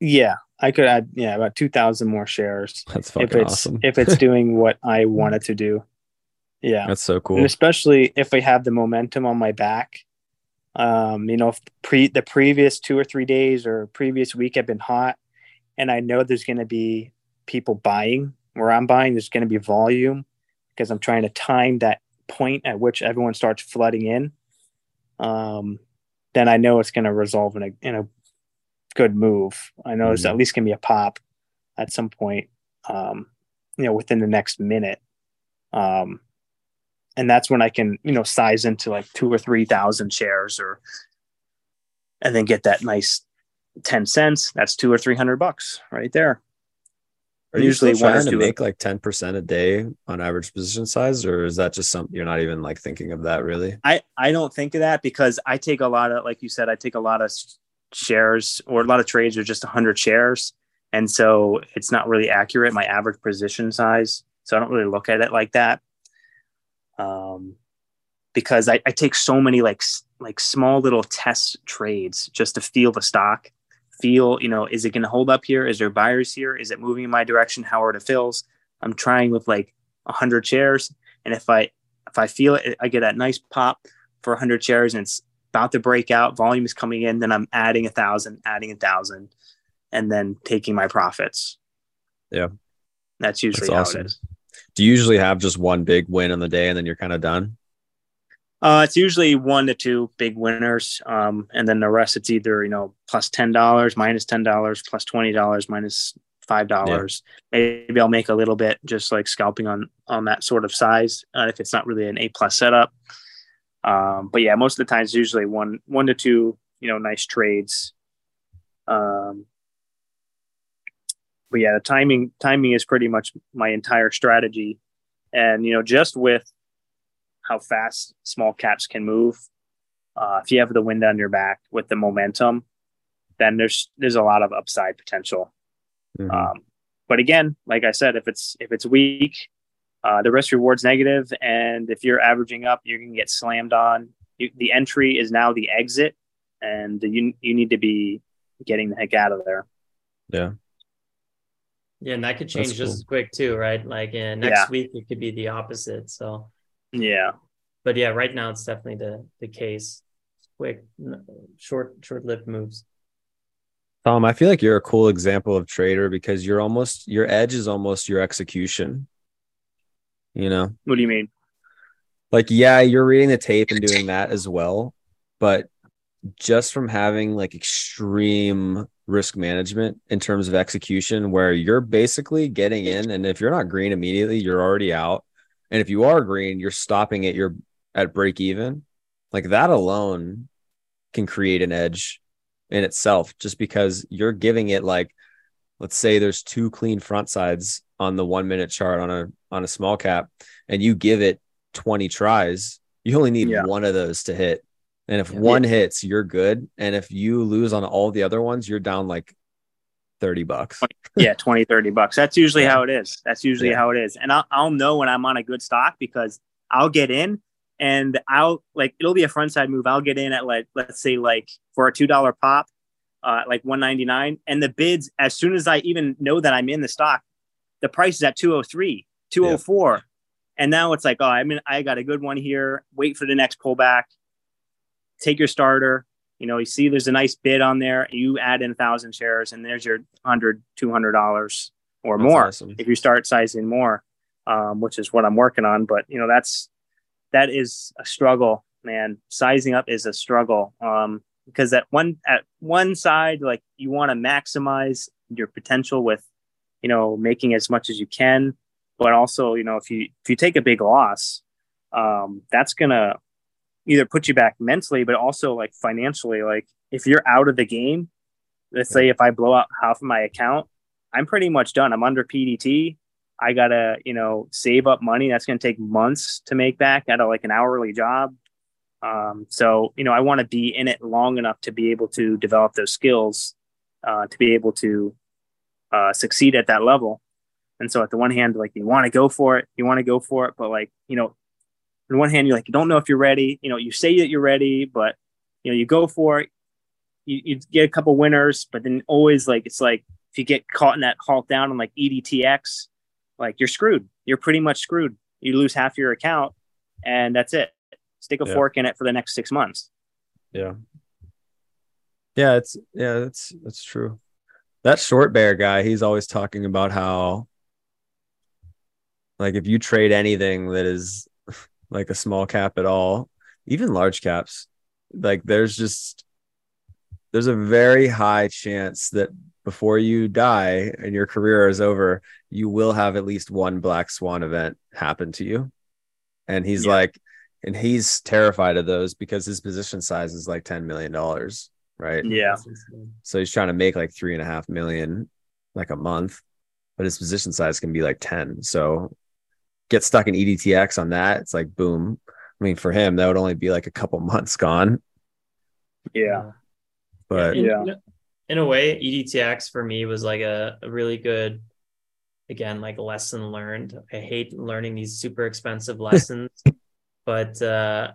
yeah, I could add yeah about two thousand more shares That's if fucking it's awesome. if it's doing what I want it to do. Yeah, That's so cool. and especially if I have the momentum on my back. Um, you know, if pre the previous two or three days or previous week have been hot, and I know there's going to be people buying where I'm buying. There's going to be volume because I'm trying to time that point at which everyone starts flooding in. Um, then I know it's going to resolve in a in a good move. I know it's Mhm. at least going to be a pop at some point. Um, you know, within the next minute. Um, and that's when I can, you know, size into like two or three thousand shares, or and then get that nice ten cents. That's two or three hundred bucks right there. Are you usually or trying to make like 10% a day on average position size, or is that just something you're not even like thinking of that really? I I don't think of that because I take a lot of, like you said, I take a lot of shares or a lot of trades are just hundred shares, and so it's not really accurate my average position size. So I don't really look at it like that. Um, because I, I take so many like like small little test trades just to feel the stock, feel you know is it going to hold up here? Is there buyers here? Is it moving in my direction? How are the fills? I'm trying with like hundred shares, and if I if I feel it, I get that nice pop for 100 shares and it's about to break out, volume is coming in, then I'm adding a thousand, adding a thousand, and then taking my profits. Yeah. That's usually That's how awesome. it is. Do you usually have just one big win on the day and then you're kind of done? Uh, it's usually one to two big winners. Um, and then the rest, it's either, you know, plus $10, minus $10, plus $20, minus $5. Maybe I'll make a little bit just like scalping on, on that sort of size. Uh, if it's not really an A plus setup. Um, but yeah, most of the times, usually one, one to two, you know, nice trades. Um, but yeah, the timing, timing is pretty much my entire strategy. And, you know, just with how fast small caps can move. Uh, if you have the wind on your back with the momentum, then there's there's a lot of upside potential. Mhm. Um, but again, like I said, if it's if it's weak, uh, the risk reward's negative, and if you're averaging up, you're gonna get slammed on. You, the entry is now the exit, and you you need to be getting the heck out of there. Yeah. Yeah, and that could change That's just cool. as quick too, right? Like in next Yeah. week, it could be the opposite. So, Yeah, but yeah, right now it's definitely the the case. Quick, short, short-lived moves. Tom, I feel like you're a cool example of trader because you're almost your edge is almost your execution. You know, what do you mean? like yeah, you're reading the tape and doing that as well, but just from having like extreme risk management in terms of execution where you're basically getting in and if you're not green immediately, you're already out. And if you are green, you're stopping at your at break even. Like that alone can create an edge in itself just because you're giving it like let's say there's two clean front sides on the 1 minute chart on a on a small cap and you give it 20 tries you only need Yeah. one of those to hit. And if Yeah. one hits you're good. And if you lose on all the other ones you're down like 30 bucks. Yeah 20 30 bucks. That's usually Yeah. how it is. That's usually how it is. And I'll, I'll know when i'm on a good stock because i'll get in and i'll like it'll be a front side move. I'll get in at like let's say like for a two dollar pop uh like 199 and the bids as soon as i even know that i'm in the stock the price is at 203 204 and now it's like oh i mean i got a good one here. Wait for the next pullback. Take your starter. You know you see there's a nice bid on there. You add in a thousand shares and there's your 100 200 dollars or That's more awesome. if you start sizing more um, which is what i'm working on. But you know that's that is a struggle man. Sizing up is a struggle. Um, because at one at one side like you want to maximize your potential with you know making as much as you can but also you know if you if you take a big loss um, that's gonna either put you back mentally but also like financially like if you're out of the game let's say if i blow out half of my account i'm pretty much done. I'm under pdt i gotta you know save up money. That's gonna take months to make back out of like an hourly job um, so you know i want to be in it long enough to be able to develop those skills uh, to be able to uh, succeed at that level and so at the one hand like you want to go for it you want to go for it but like you know on one hand, you're like, you don't know if you're ready. You know, you say that you're ready, but you know, you go for it. You, you get a couple winners, but then always like it's like if you get caught in that halt down on like EDTX, like you're screwed. You're pretty much screwed. You lose half your account, and that's it. Stick a Yeah. fork in it for the next six months. Yeah. Yeah, it's yeah, that's that's true. That short bear guy, he's always talking about how like if you trade anything that is like a small cap at all, even large caps, like there's just there's a very high chance that before you die and your career is over, you will have at least one black swan event happen to you. And he's Yeah. like, and he's terrified of those because his position size is like $10 million, right? Yeah. So he's trying to make like three and a half million like a month, but his position size can be like 10. So get stuck in EDTX on that. It's like boom. I mean, for him, that would only be like a couple months gone. Yeah. But in, Yeah. in a- way, EDTX for me was like a, a really good, again, like lesson learned. I hate learning these super expensive lessons, but uh,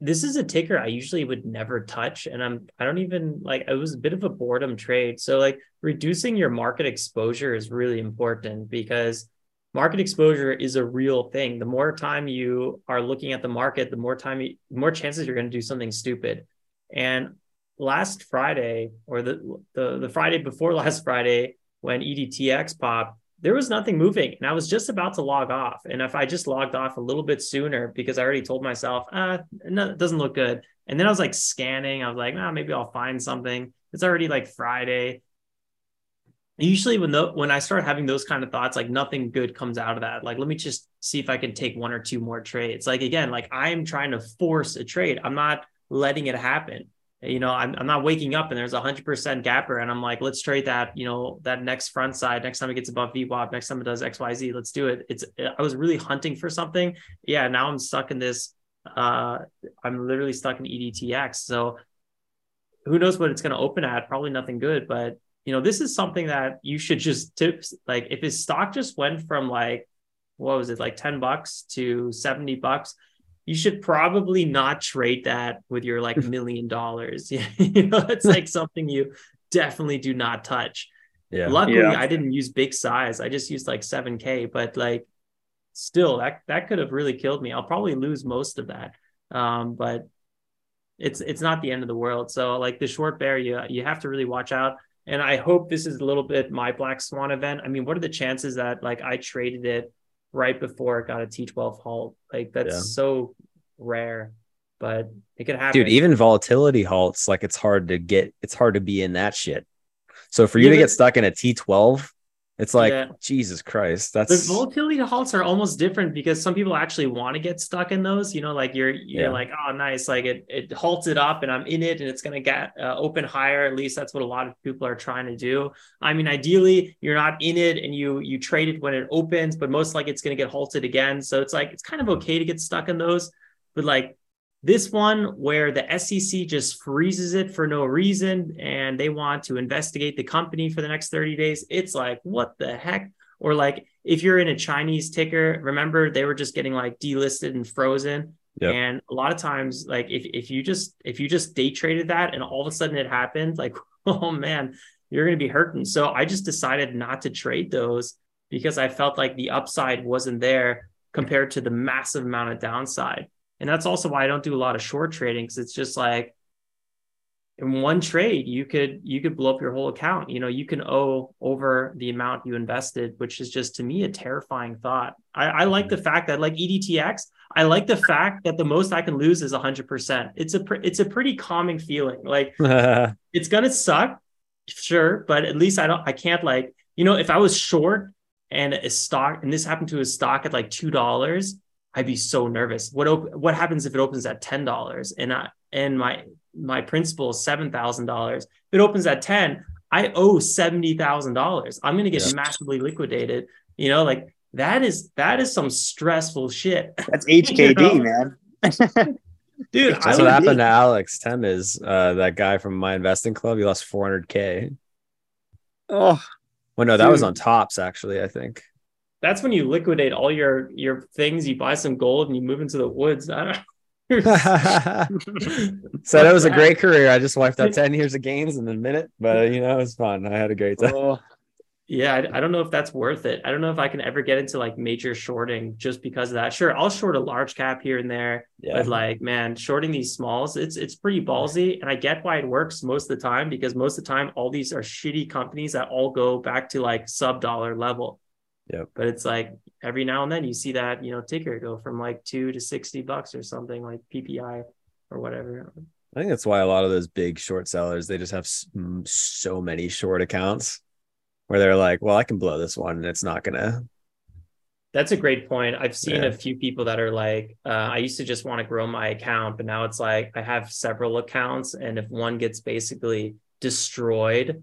this is a ticker I usually would never touch, and I'm I don't even like it was a bit of a boredom trade. So like reducing your market exposure is really important because market exposure is a real thing. The more time you are looking at the market, the more time, you, more chances you're going to do something stupid. And last Friday or the, the the Friday before last Friday when EDTX popped, there was nothing moving, and I was just about to log off. And if I just logged off a little bit sooner, because I already told myself, ah, no, it doesn't look good. And then I was like scanning. I was like, nah, maybe I'll find something. It's already like Friday. Usually, when the when I start having those kind of thoughts, like nothing good comes out of that. Like, let me just see if I can take one or two more trades. Like again, like I'm trying to force a trade. I'm not letting it happen you know, I'm, I'm not waking up and there's a hundred percent gapper and I'm like, let's trade that, you know, that next front side. Next time it gets above VWAP, next time it does X, Y, Z, let's do it. It's, I was really hunting for something. Yeah. Now I'm stuck in this, uh, I'm literally stuck in EDTX. So who knows what it's going to open at? Probably nothing good, but you know, this is something that you should just tip. Like, if his stock just went from like, what was it, like 10 bucks to 70 bucks, you should probably not trade that with your like million dollars. you know, it's like something you definitely do not touch. Yeah. Luckily, Yeah. I didn't use big size. I just used like 7K, but like still that that could have really killed me. I'll probably lose most of that. Um, but it's it's not the end of the world. So like the short bear, you you have to really watch out. And I hope this is a little bit my black swan event. I mean, what are the chances that like I traded it right before it got a T12 halt? Like that's Yeah. so rare, but it could happen. Dude, even volatility halts, like it's hard to get, it's hard to be in that shit. So for you Yeah, to but- get stuck in a T12, it's like, Yeah. Jesus Christ, That's the volatility halts are almost different because some people actually want to get stuck in those you know like you're you're Yeah. like oh nice like it it halts it up and i'm in it and it's going to get uh, open higher at least that's what a lot of people are trying to do i mean ideally you're not in it and you you trade it when it opens but most likely it's going to get halted again so it's like it's kind of okay to get stuck in those but like this one where the SEC just freezes it for no reason and they want to investigate the company for the next 30 days. It's like, what the heck? Or like if you're in a Chinese ticker, remember they were just getting like delisted and frozen. Yep. And a lot of times, like if, if you just if you just day traded that and all of a sudden it happened, like, oh man, you're gonna be hurting. So I just decided not to trade those because I felt like the upside wasn't there compared to the massive amount of downside. And that's also why I don't do a lot of short trading because it's just like in one trade you could you could blow up your whole account. You know, you can owe over the amount you invested, which is just to me a terrifying thought. I, I like the mm-hmm. fact that like EDTX, I like the fact that the most I can lose is hundred percent. It's a pr- it's a pretty calming feeling. Like it's gonna suck, sure, but at least I don't I can't like, you know, if I was short and a stock and this happened to a stock at like two dollars, I'd be so nervous. What op- what happens if it opens at ten dollars and I and my my principal is seven thousand dollars? If it opens at ten, I owe seventy thousand dollars. I'm gonna get Yeah. massively liquidated. You know, like that is that is some stressful shit. That's HKD, You man. Dude, That's I what would happened be- to Alex Temiz, uh, that guy from my investing club. He lost 400k. Oh, Well, no, that was on tops actually. I think. That's when you liquidate all your your things. You buy some gold and you move into the woods. I don't. Said it was a great career. I just wiped out 10 years of gains in a minute, but you know, it was fun. I had a great time. oh. Yeah, I, I don't know if that's worth it. I don't know if I can ever get into like major shorting just because of that. Sure, I'll short a large cap here and there, Yeah. but like, man, shorting these smalls, it's it's pretty ballsy, and I get why it works most of the time because most of the time all these are shitty companies that all go back to like sub dollar level. Yep. But it's like every now and then you see that you know ticker go from like two to sixty bucks or something like PPI or whatever. I think that's why a lot of those big short sellers, they just have so many short accounts where they're like, well, I can blow this one and it's not going to. That's a great point. I've seen Yeah. a few people that are like, uh, I used to just want to grow my account, but now it's like I have several accounts, and if one gets basically destroyed,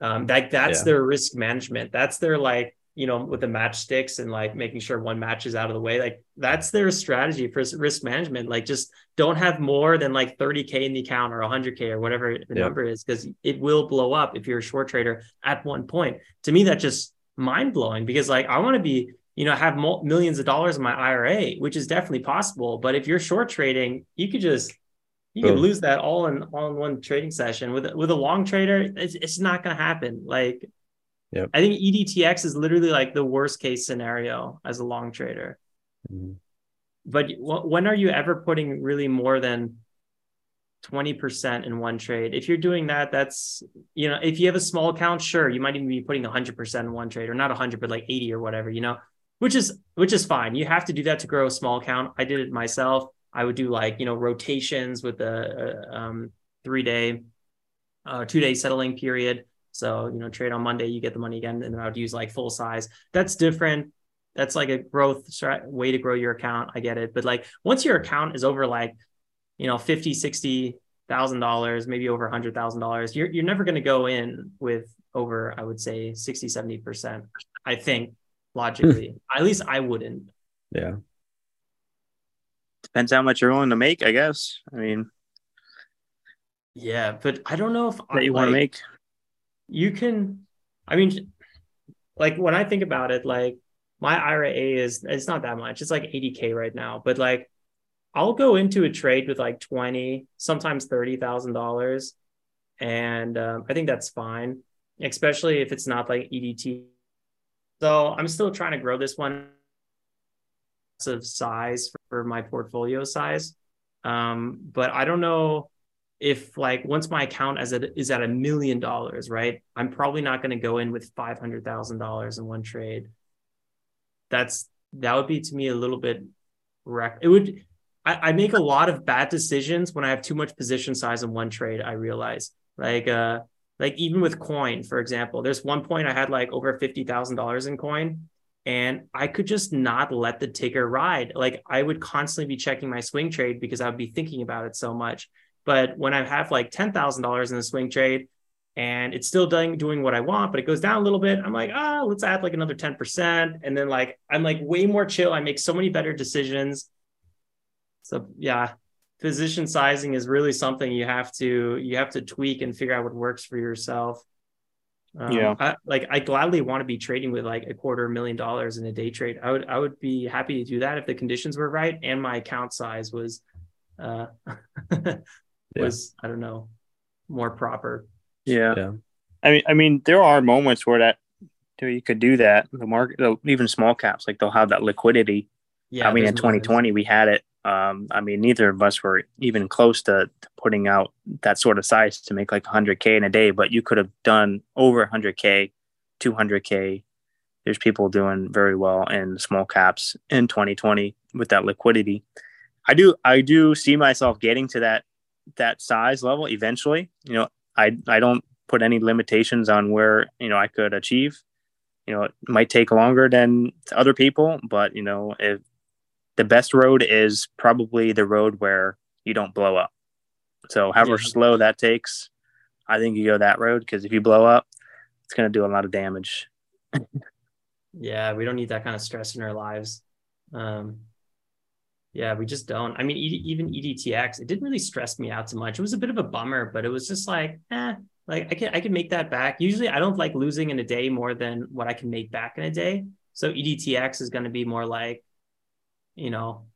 um, that that's Yeah. their risk management. That's their like, you know, with the matchsticks and like making sure one match is out of the way. Like that's their strategy for risk management. Like just don't have more than like 30k in the account or 100k or whatever the Yeah. number is, because it will blow up if you're a short trader at one point. To me, that's just mind blowing because like I want to be you know, have mul- millions of dollars in my IRA, which is definitely possible. But if you're short trading, you could just you could lose that all in all in one trading session. With with a long trader, it's, it's not going to happen. Like, Yep. I think EDTX is literally like the worst case scenario as a long trader. But wh- when are you ever putting really more than 20% in one trade? If you're doing that, that's, you know, if you have a small account, sure, you might even be putting 100% in one trade or not 100, but like 80 or whatever, you know, which is, which is fine. You have to do that to grow a small account. I did it myself. I would do like, you know, rotations with a, a um, three day, uh, two day settling period. So, you know, trade on Monday, you get the money again. And then I would use like full size. That's different that's like a growth way to grow your account. I get it. But like once your account is over like, you know, 50, 60 thousand dollars, maybe over a hundred thousand dollars, you're you're never going to go in with over, I would say 60, 70 percent. I think logically, hmm. at least I wouldn't. Yeah. Depends how much you're willing to make, I guess. I mean, Yeah, but I don't know if that I you want to like- make. You can, I mean, like when I think about it, like my IRA is, it's not that much. It's like 80K right now, but like I'll go into a trade with like 20, sometimes $30,000. And um, I think that's fine, especially if it's not like EDT. So I'm still trying to grow this one of size for my portfolio size. Um, but I don't know if like once my account as it is at a million dollars, right? I'm probably not going to go in with five hundred thousand dollars in one trade. That's that would be to me a little bit wreck. It would. I, I make a lot of bad decisions when I have too much position size in one trade. I realize, like, uh, like even with coin, for example, there's one point I had like over fifty thousand dollars in coin, and I could just not let the ticker ride. Like I would constantly be checking my swing trade because I would be thinking about it so much. But when I have like ten thousand dollars in the swing trade and it's still doing doing what I want, but it goes down a little bit, I'm like, ah, oh, let's add like another ten percent, and then like I'm like way more chill. I make so many better decisions. So yeah, position sizing is really something you have to you have to tweak and figure out what works for yourself. Um, yeah, I, like I gladly want to be trading with like a quarter million dollars in a day trade. I would I would be happy to do that if the conditions were right and my account size was uh was. I don't know more proper. Yeah. yeah. I mean, I mean, there are moments where that you could do that. The market, even small caps, like they'll have that liquidity. Yeah. I mean, in 2020, we had it. Um, I mean, neither of us were even close to, to putting out that sort of size to make like 100k in a day, but you could have done over 100k, 200k. There's people doing very well in small caps in 2020 with that liquidity. I do, I do see myself getting to that that size level eventually. You know, I I don't put any limitations on where you know I could achieve. You know, it might take longer than other people, but you know, if the best road is probably the road where you don't blow up. So, however yeah. slow that takes, I think you go that road because if you blow up, it's going to do a lot of damage. yeah, we don't need that kind of stress in our lives. Um, yeah, we just don't. I mean, even EDTX, it didn't really stress me out too much. It was a bit of a bummer, but it was just like, eh, like I can I can make that back. Usually, I don't like losing in a day more than what I can make back in a day. So EDTX is going to be more like, you know,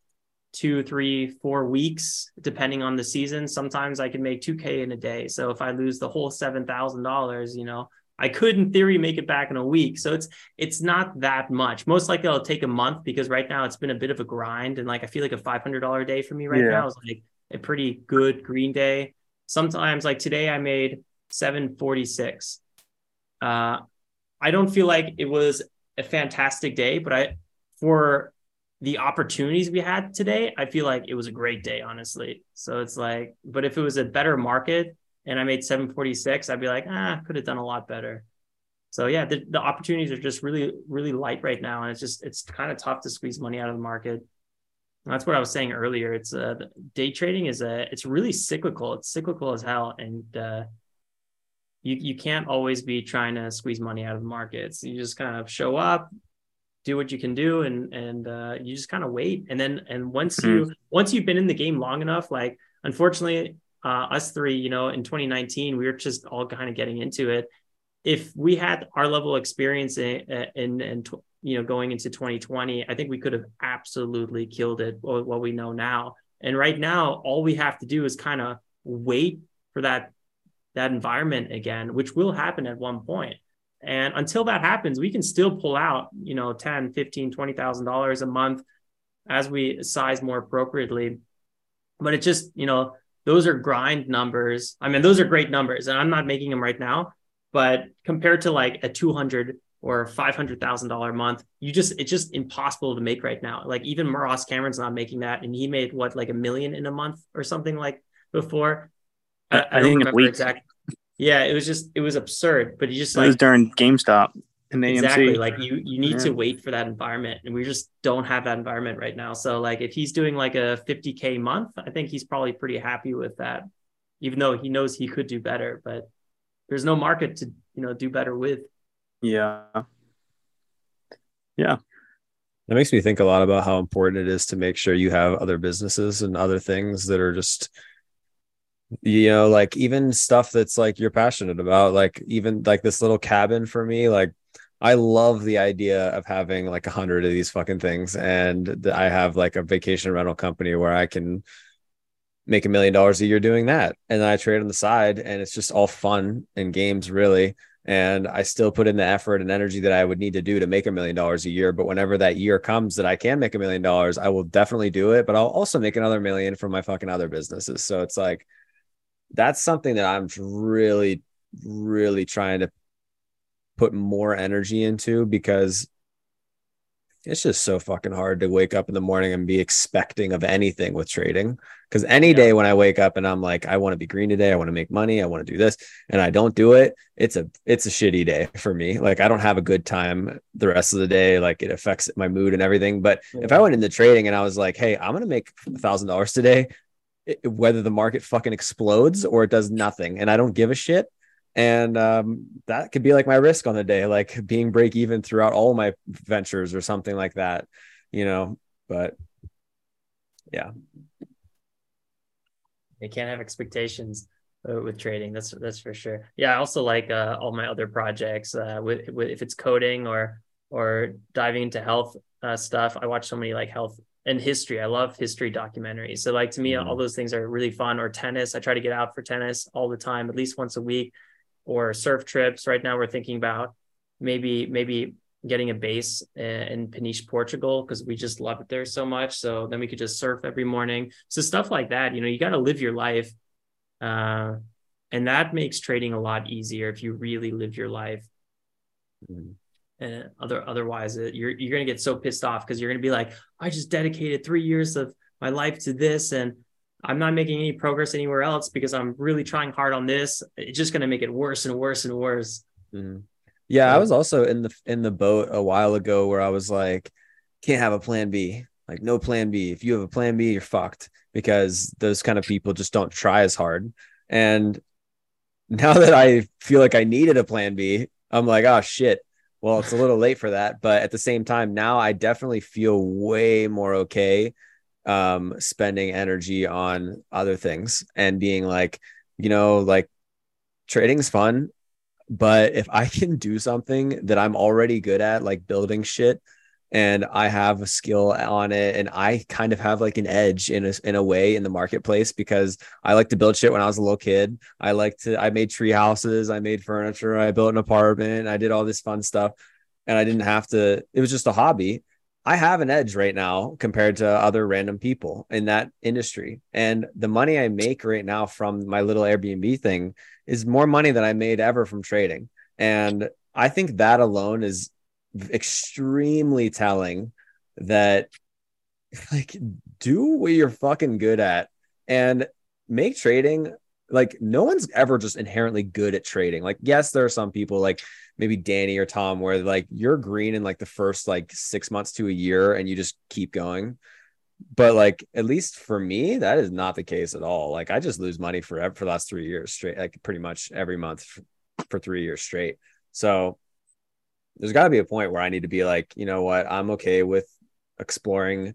two, three, four weeks, depending on the season. Sometimes I can make 2K in a day. So if I lose the whole $7,000, you know, I could in theory make it back in a week. So it's it's not that much. Most likely it'll take a month because right now it's been a bit of a grind. And like I feel like a $500 day for me right yeah. now is like a pretty good green day. Sometimes like today I made 746. Uh I don't feel like it was a fantastic day, but I for the opportunities we had today, I feel like it was a great day, honestly. So it's like, but if it was a better market, and I made 746, I'd be like, ah, could have done a lot better. So yeah, the, the opportunities are just really, really light right now. And it's just, it's kind of tough to squeeze money out of the market. And that's what I was saying earlier. It's uh, day trading is a, it's really cyclical. It's cyclical as hell. And uh, you, you can't always be trying to squeeze money out of the markets. You just kind of show up, do what you can do and and uh, you just kind of wait and then and once you once you've been in the game long enough like unfortunately uh, us three, you know, in 2019, we were just all kind of getting into it. If we had our level of experience in, in, in, you know, going into 2020, I think we could have absolutely killed it what we know now. And right now, all we have to do is kind of wait for that, that environment again, which will happen at one point. And until that happens, we can still pull out, you know, 10, 15, $20,000 a month as we size more appropriately. But it just, you know, those are grind numbers. I mean, those are great numbers, and I'm not making them right now. But compared to like a 200 or $500,000 a month, you just, it's just impossible to make right now. Like even Ross Cameron's not making that. And he made what, like a million in a month or something like before. I, I, I don't remember exactly. Yeah, it was just, it was absurd, but he just it like, was during GameStop exactly like you you need yeah. to wait for that environment and we just don't have that environment right now. So like if he's doing like a 50k month i think he's probably pretty happy with that even though he knows he could do better but there's no market to you know do better with. Yeah. Yeah. That makes me think a lot about how important it is to make sure you have other businesses and other things that are just you know like even stuff that's like you're passionate about like even like this little cabin for me like I love the idea of having like a hundred of these fucking things, and I have like a vacation rental company where I can make a million dollars a year doing that, and then I trade on the side, and it's just all fun and games, really. And I still put in the effort and energy that I would need to do to make a million dollars a year. But whenever that year comes that I can make a million dollars, I will definitely do it. But I'll also make another million from my fucking other businesses. So it's like that's something that I'm really, really trying to put more energy into because it's just so fucking hard to wake up in the morning and be expecting of anything with trading. Because any yeah. day when I wake up and I'm like, I want to be green today, I want to make money, I want to do this, and I don't do it, it's a it's a shitty day for me. Like I don't have a good time the rest of the day. Like it affects my mood and everything. But yeah. if I went into trading and I was like, hey, I'm gonna make a thousand dollars today, whether the market fucking explodes or it does nothing, and I don't give a shit and um, that could be like my risk on the day like being break even throughout all my ventures or something like that you know but yeah. You can't have expectations uh, with trading that's that's for sure. Yeah i also like uh, all my other projects uh, with, with if it's coding or or diving into health uh, stuff i watch so many like health and history. I love history documentaries. So like to me mm-hmm. all those things are really fun. Or tennis i try to get out for tennis all the time at least once a week or surf trips. Right now, we're thinking about maybe maybe getting a base in Peniche, Portugal, because we just love it there so much. So then we could just surf every morning. So stuff like that, you know, you got to live your life. Uh, and that makes trading a lot easier if you really live your life. Mm-hmm. And other otherwise, uh, you're you're gonna get so pissed off because you're gonna be like, I just dedicated three years of my life to this, and I'm not making any progress anywhere else because I'm really trying hard on this. It's just going to make it worse and worse and worse. Mm-hmm. Yeah, so, I was also in the in the boat a while ago where I was like, can't have a plan B. Like no plan B. If you have a plan B, you're fucked because those kind of people just don't try as hard. And now that I feel like I needed a plan B, I'm like, oh shit. Well, it's a little late for that, but at the same time, now I definitely feel way more okay um spending energy on other things and being like you know like trading's fun but if i can do something that i'm already good at like building shit and i have a skill on it and i kind of have like an edge in a, in a way in the marketplace because i like to build shit when i was a little kid. I like to i made tree houses i made furniture i built an apartment i did all this fun stuff and i didn't have to it was just a hobby I have an edge right now compared to other random people in that industry. And the money I make right now from my little Airbnb thing is more money than I made ever from trading. And I think that alone is extremely telling that like do what you're fucking good at and make trading like no one's ever just inherently good at trading. Like yes, there are some people like maybe Danny or Tom where like you're green in like the first like six months to a year and you just keep going. But like at least for me, that is not the case at all. Like I just lose money for for the last three years straight, like pretty much every month for, for three years straight. So there's got to be a point where I need to be like, you know what, I'm okay with exploring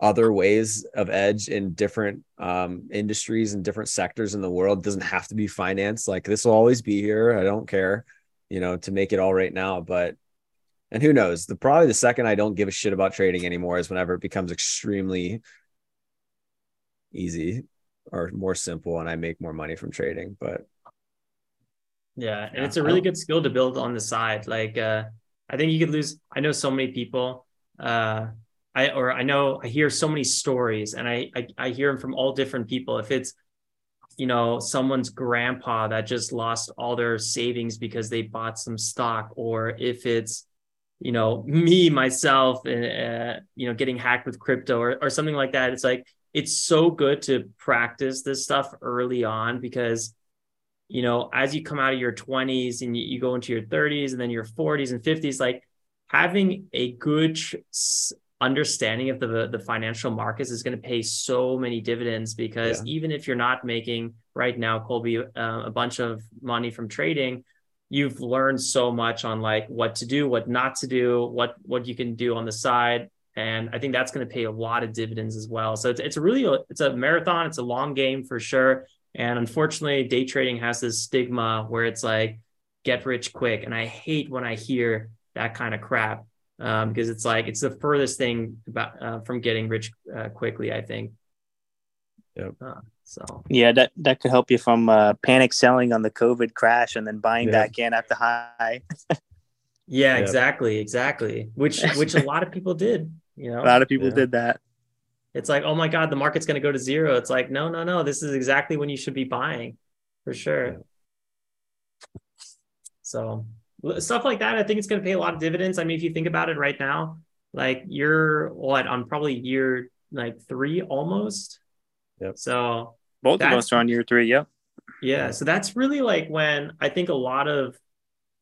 other ways of edge in different um, industries and different sectors in the world. It doesn't have to be finance. Like this will always be here. I don't care you know, to make it all right now. But and who knows? The probably the second I don't give a shit about trading anymore is whenever it becomes extremely easy or more simple and I make more money from trading. But yeah, and it's a really good skill to build on the side. Like uh I think you could lose I know so many people uh I or I know I hear so many stories and I, I I hear them from all different people. If it's you know someone's grandpa that just lost all their savings because they bought some stock or if it's you know me myself and uh, you know getting hacked with crypto or, or something like that it's like it's so good to practice this stuff early on because you know as you come out of your 20s and you, you go into your 30s and then your 40s and 50s like having a good understanding of the the financial markets is going to pay so many dividends because yeah. even if you're not making right now colby uh, a bunch of money from trading you've learned so much on like what to do what not to do what what you can do on the side and i think that's going to pay a lot of dividends as well so it's, it's a really it's a marathon it's a long game for sure And unfortunately, day trading has this stigma where it's like get rich quick. And I hate when I hear that kind of crap um, because it's like it's the furthest thing about uh, from getting rich uh, quickly. I think. Yep. Uh, so yeah, that that could help you from uh, panic selling on the COVID crash and then buying Yeah. back in at the high. yeah, Yep. exactly, exactly. Which which a lot of people did. You know, A lot of people Yeah. did that. it's like, oh my God, the market's going to go to zero. It's like, no, no, no. This is exactly when you should be buying for sure. Yeah. So l- stuff like that, I think it's going to pay a lot of dividends. I mean, if you think about it right now, like you're what on probably year like three almost. Yep. So Both of us are on year three. Yep. yeah, so that's really like when I think a lot of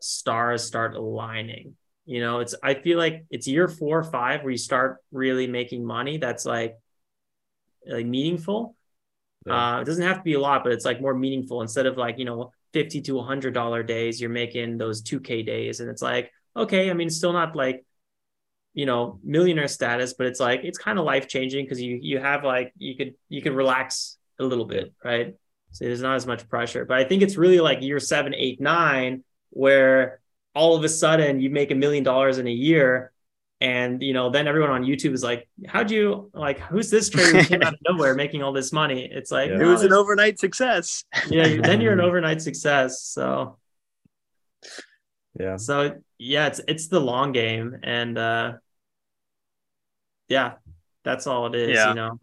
stars start aligning. You know, it's I feel like it's year four or five where you start really making money that's like like meaningful. Yeah. Uh, it doesn't have to be a lot, but it's like more meaningful instead of like, you know, 50 to hundred dollar days, you're making those 2K days. And it's like, okay, I mean, still not like, you know, millionaire status, but it's like it's kind of life changing because you you have like you could you could relax a little bit, right? So there's not as much pressure. But I think it's really like year seven, eight, nine, where all of a sudden you make a million dollars in a year. And you know, then everyone on YouTube is like, "How'd you like? Who's this trader who came out of nowhere making all this money?" It's like, Yeah. It was an overnight success. yeah. Then you're an overnight success. So, Yeah. so yeah, it's it's the long game, and uh yeah, that's all it is. Yeah. You know,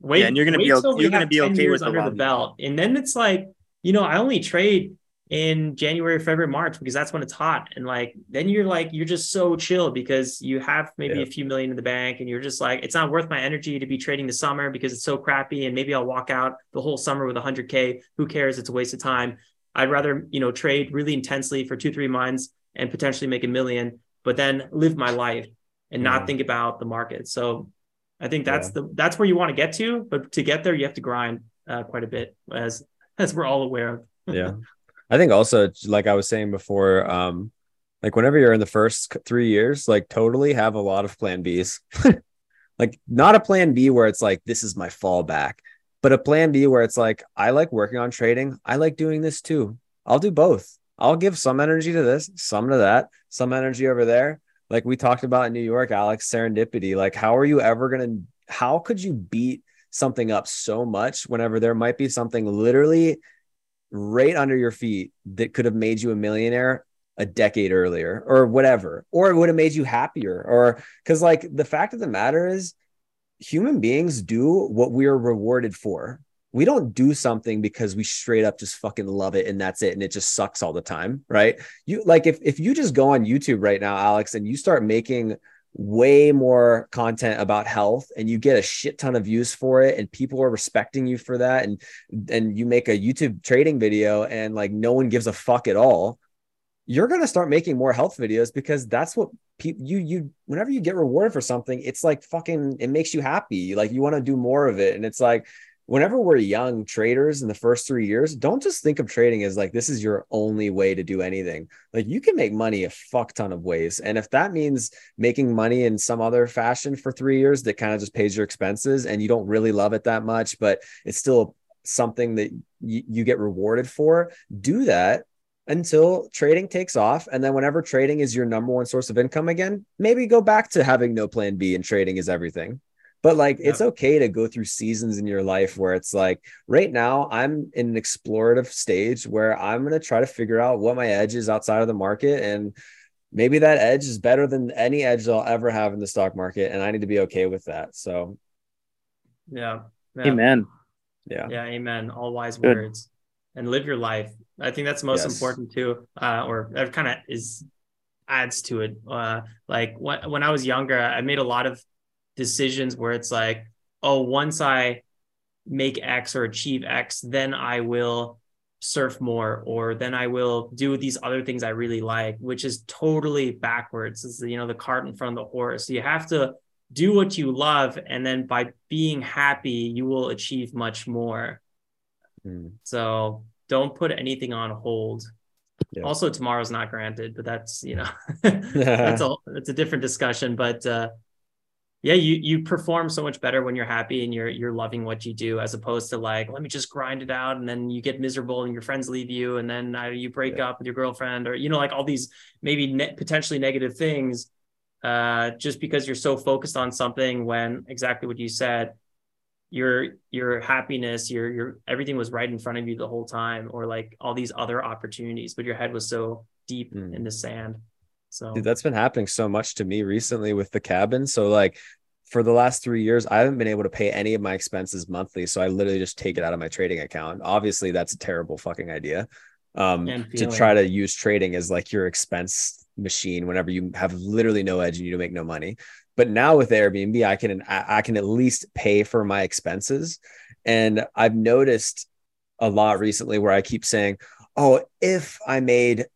wait, Yeah, and you're gonna be o- till we you're gonna be 10 okay years with under the long game. belt, and then it's like, you know, I only trade in January, February, March because that's when it's hot, and like then you're like you're just so chill because you have maybe Yeah. a few million in the bank, and you're just like it's not worth my energy to be trading the summer because it's so crappy, and maybe I'll walk out the whole summer with 100k. Who cares? It's a waste of time. I'd rather you know trade really intensely for two three months and potentially make a million, but then live my life and not Yeah. think about the market. So I think that's the that's where you want to get to, but to get there you have to grind uh, quite a bit, as as we're all aware of. yeah i think also like i was saying before um like whenever you're in the first three years like totally have a lot of plan b's. Like not a plan b where it's like this is my fallback but a plan b where it's like i like working on trading. I like doing this too. I'll do both. I'll give some energy to this some to that some energy over there. Like we talked about in new york alex serendipity. Like how are you ever gonna how could you beat something up so much whenever there might be something literally right under your feet that could have made you a millionaire a decade earlier or whatever or it would have made you happier or because like the fact of the matter is human beings do what we are rewarded for. We don't do something because we straight up just fucking love it and that's it and it just sucks all the time right? You like if if you just go on youtube right now alex and you start making way more content about health and you get a shit ton of views for it and people are respecting you for that and and you make a YouTube trading video and like no one gives a fuck at all you're going to start making more health videos because that's what people you you whenever you get rewarded for something it's like fucking it makes you happy. Like you want to do more of it and it's like whenever we're young traders in the first 3 years don't just think of trading as like this is your only way to do anything. Like you can make money a fuck ton of ways. And if that means making money in some other fashion for 3 years that kind of just pays your expenses and you don't really love it that much but it's still something that you, you get rewarded for do that until trading takes off. And then whenever trading is your number one source of income again maybe go back to having no plan b and trading is everything but like Yeah. it's okay to go through seasons in your life where it's like right now i'm in an explorative stage where i'm going to try to figure out what my edge is outside of the market and maybe that edge is better than any edge i'll ever have in the stock market and i need to be okay with that so Yeah. yeah. Amen. yeah Yeah, amen. All wise Good. words. And live your life. I think that's most Yes. important too. Uh, or that kind of is adds to it. Uh, like when when I was younger, I made a lot of decisions where it's like, oh, once I make X or achieve X, then I will surf more, or then I will do these other things I really like, which is totally backwards. It's you know the cart in front of the horse. You have to do what you love, and then by being happy, you will achieve much more. Mm. So don't put anything on hold. Yeah. Also, tomorrow's not granted, but that's you know that's a that's a different discussion. But uh, yeah you you perform so much better when you're happy and you're you're loving what you do as opposed to like let me just grind it out and then you get miserable and your friends leave you and then uh, you break yeah. up with your girlfriend or you know like all these maybe ne- potentially negative things uh, just because you're so focused on something when exactly what you said your your happiness your your everything was right in front of you the whole time or like all these other opportunities but your head was so deep mm. in the sand so Dude, that's been happening so much to me recently with the cabin. So like for the last three years, I haven't been able to pay any of my expenses monthly. So I literally just take it out of my trading account. Obviously, that's a terrible fucking idea. Um, to try to use trading as like your expense machine whenever you have literally no edge and you make no money. But now with Airbnb, I can I can at least pay for my expenses. And I've noticed a lot recently where I keep saying, "Oh, if I made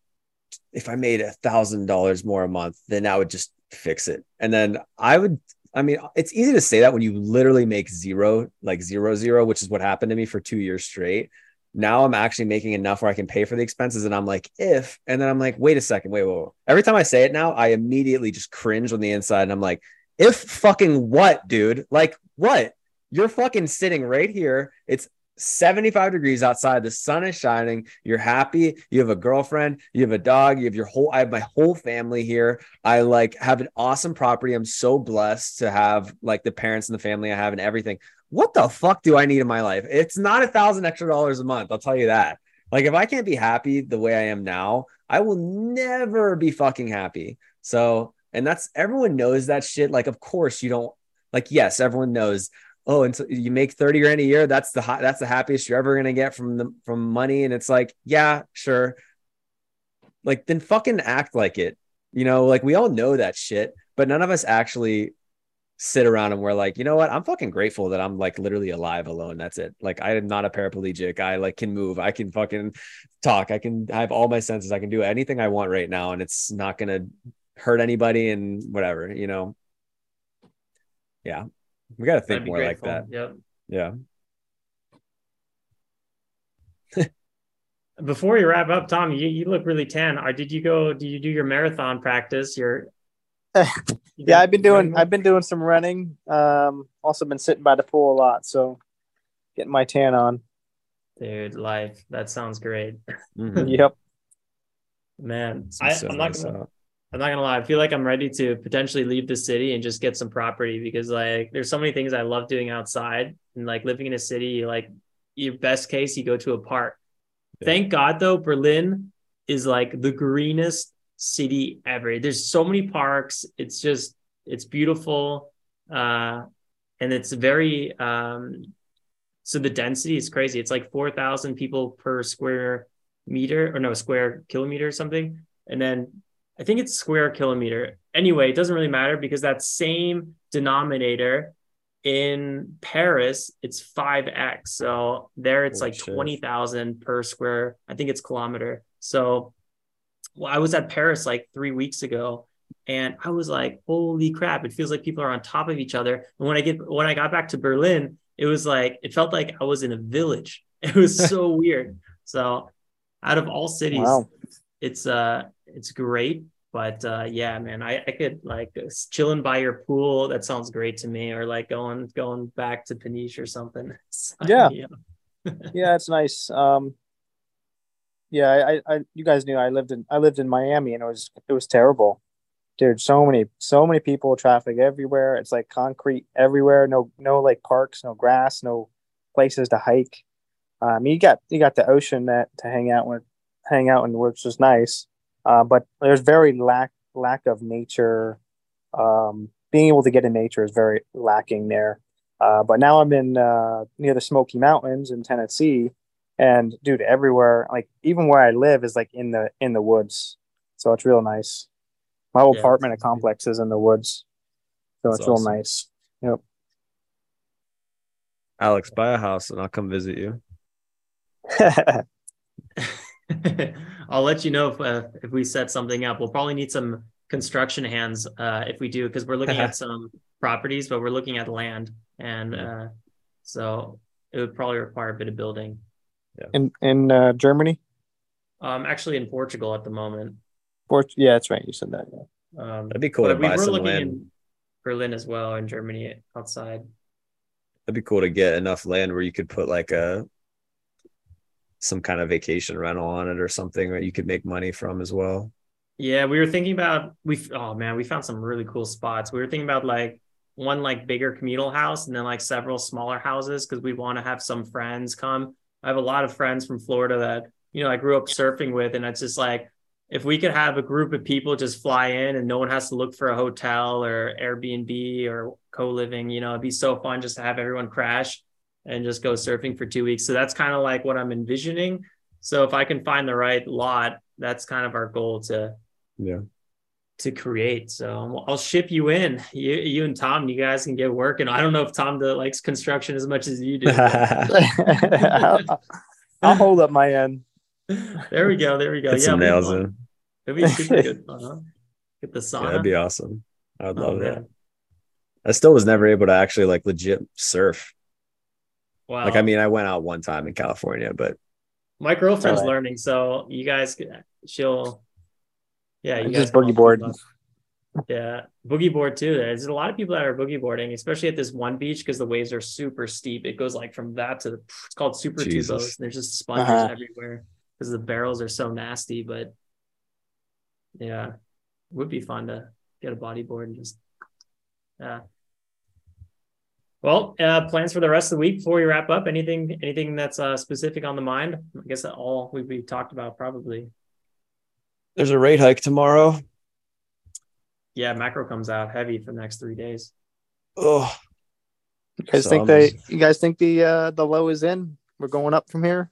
if I made a thousand dollars more a month, then I would just fix it. And then I would, I mean, it's easy to say that when you literally make zero, like zero, zero, which is what happened to me for two years straight. Now I'm actually making enough where I can pay for the expenses. And I'm like, if, and then I'm like, wait a second, wait, wait, wait. Every time I say it now, I immediately just cringe on the inside. And I'm like, if fucking what, dude? Like, what? You're fucking sitting right here. It's 75 degrees outside. The sun is shining. You're happy. You have a girlfriend. You have a dog. You have your whole, I have my whole family here. I like have an awesome property. I'm so blessed to have like the parents and the family I have and everything. What the fuck do I need in my life? It's not a thousand extra dollars a month. I'll tell you that. Like, if I can't be happy the way I am now, I will never be fucking happy. So, and that's everyone knows that shit. Like, of course, you don't like, yes, everyone knows oh, and so you make 30 grand a year. That's the hot, that's the happiest you're ever going to get from the, from money. And it's like, yeah, sure. Like then fucking act like it, you know, like we all know that shit, but none of us actually sit around and we're like, you know what? I'm fucking grateful that I'm like literally alive alone. That's it. Like I am not a paraplegic. I like can move. I can fucking talk. I can I have all my senses. I can do anything I want right now and it's not going to hurt anybody and whatever, you know. Yeah. We got to think more grateful. like that. Yep. Yeah. Before we wrap up, Tom, you, you look really tan. Or did you go? Did you do your marathon practice? Your yeah, I've been doing. I've been doing some running. Um, also been sitting by the pool a lot, so getting my tan on. Dude, life. That sounds great. Mm-hmm. yep. Man, I, am not gonna. I'm not gonna lie. I feel like I'm ready to potentially leave the city and just get some property because like there's so many things I love doing outside and like living in a city. Like your best case, you go to a park. Yeah. Thank God though, Berlin is like the greenest city ever. There's so many parks. It's just it's beautiful, uh, and it's very um, so the density is crazy. It's like four thousand people per square meter or no square kilometer or something, and then I think it's square kilometer. Anyway, it doesn't really matter because that same denominator in Paris, it's 5x. So there it's oh, like 20,000 per square. I think it's kilometer. So well, I was at Paris like three weeks ago and I was like, holy crap, it feels like people are on top of each other. And when I get when I got back to Berlin, it was like it felt like I was in a village. It was so weird. So out of all cities, wow. it's uh it's great. But uh, yeah, man, I, I could like chilling by your pool. That sounds great to me. Or like going going back to Peniche or something. yeah, yeah, it's nice. Um, yeah, I, I, you guys knew I lived in I lived in Miami, and it was it was terrible, dude. So many so many people, traffic everywhere. It's like concrete everywhere. No no like parks, no grass, no places to hike. Um, you got you got the ocean that to hang out with, hang out in, which was nice. Uh, but there's very lack lack of nature. Um, being able to get in nature is very lacking there. Uh, but now I'm in uh, near the Smoky Mountains in Tennessee, and dude, everywhere, like even where I live, is like in the in the woods. So it's real nice. My whole yeah, apartment complex is in the woods, so it's awesome. real nice. Yep. Alex, buy a house and I'll come visit you. I'll let you know if uh, if we set something up. We'll probably need some construction hands uh, if we do because we're looking at some properties, but we're looking at land, and uh, so it would probably require a bit of building. Yeah. In in uh, Germany. Um, actually in Portugal at the moment. Port- yeah, that's right. You said that. Yeah. Um, That'd be cool to buy some land. In, Berlin as well in Germany outside. That'd be cool to get enough land where you could put like a some kind of vacation rental on it or something that you could make money from as well. Yeah, we were thinking about we oh man, we found some really cool spots. We were thinking about like one like bigger communal house and then like several smaller houses because we want to have some friends come. I have a lot of friends from Florida that you know I grew up surfing with, and it's just like if we could have a group of people just fly in and no one has to look for a hotel or Airbnb or co-living, you know, it'd be so fun just to have everyone crash and just go surfing for two weeks. So that's kind of like what I'm envisioning. So if I can find the right lot, that's kind of our goal to yeah to create. So I'll ship you in. You you and Tom, you guys can get working. I don't know if Tom likes construction as much as you do. I'll, I'll hold up my end. There we go. There we go. Get yeah, some nails in. It'd be super good fun, huh? Get the sauna. Yeah, that'd be awesome. I would Oh, love man. that. I still was never able to actually like legit surf. Wow. Like I mean, I went out one time in California, but my girlfriend's Alright. learning, so you guys, she'll, yeah, you I guys just boogie board. Yeah, boogie board too. There's a lot of people that are boogie boarding, especially at this one beach because the waves are super steep. It goes like from that to the, it's called Super Jesus. Tubos. There's just sponges Uh-huh. everywhere because the barrels are so nasty. But yeah, would be fun to get a bodyboard and just yeah. Well, uh, plans for the rest of the week before we wrap up. Anything, anything that's uh, specific on the mind? I guess that all we we talked about probably. there's a rate hike tomorrow. Yeah, macro comes out heavy for the next three days. Oh, You guys So think I'm they? just- You guys think the uh, the low is in? We're going up from here.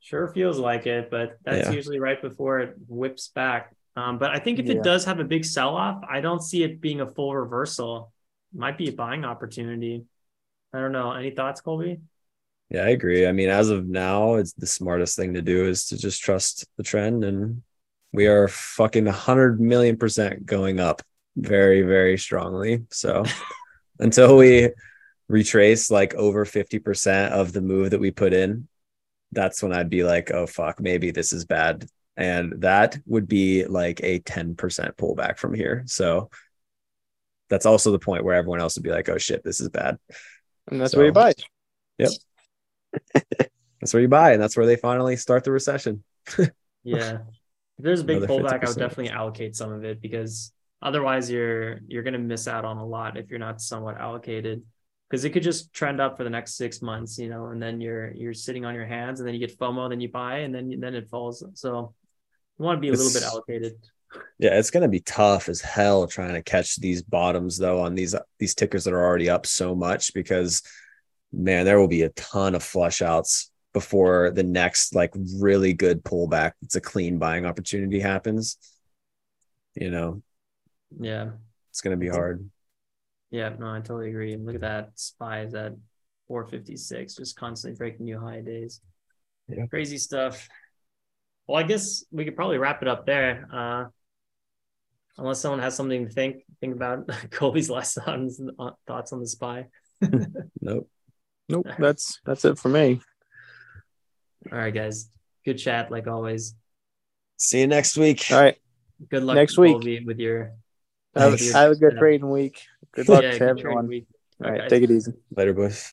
Sure feels like it, but that's Yeah. usually right before it whips back. Um, but I think if Yeah. it does have a big sell off, I don't see it being a full reversal. Might be a buying opportunity. I don't know. Any thoughts, Colby? yeah, I agree. I mean, as of now, it's the smartest thing to do is to just trust the trend, and we are fucking hundred million percent going up very, very strongly. So until we retrace like over fifty percent of the move that we put in, that's when I'd be like, oh fuck, maybe this is bad. And that would be like a 10% pullback from here. So that's also the point where everyone else would be like, oh shit, this is bad. And that's So- where you buy. Yep, that's where you buy, and that's where they finally start the recession. Yeah. If there's a big Another pullback, I 50%. would definitely allocate some of it because otherwise you're you're gonna miss out on a lot if you're not somewhat allocated. Because it could just trend up for the next six months, you know, and then you're you're sitting on your hands and then you get FOMO, then you buy, and then then it falls. So you want to be a little bit allocated. Yeah, it's gonna be tough as hell trying to catch these bottoms though on these these tickers that are already up so much because man, there will be a ton of flush outs before the next like really good pullback. It's a clean buying opportunity happens. You know, Yeah. it's gonna be hard. Yeah, no, I totally agree. Look at that. Spy is at 456, just constantly breaking new high days. Yeah. Crazy stuff. Well, I guess we could probably wrap it up there. Uh unless someone has something to think think about Colby's last thoughts thoughts on the spy. Nope. Nope, that's that's it for me. All right, guys. Good chat like always. See you next week. All right, Good luck Next week. Colby, with your have, Thanks. have a good Yeah. trading week. Good luck yeah, to good everyone. week. All right, Okay. take it easy. Later, boys.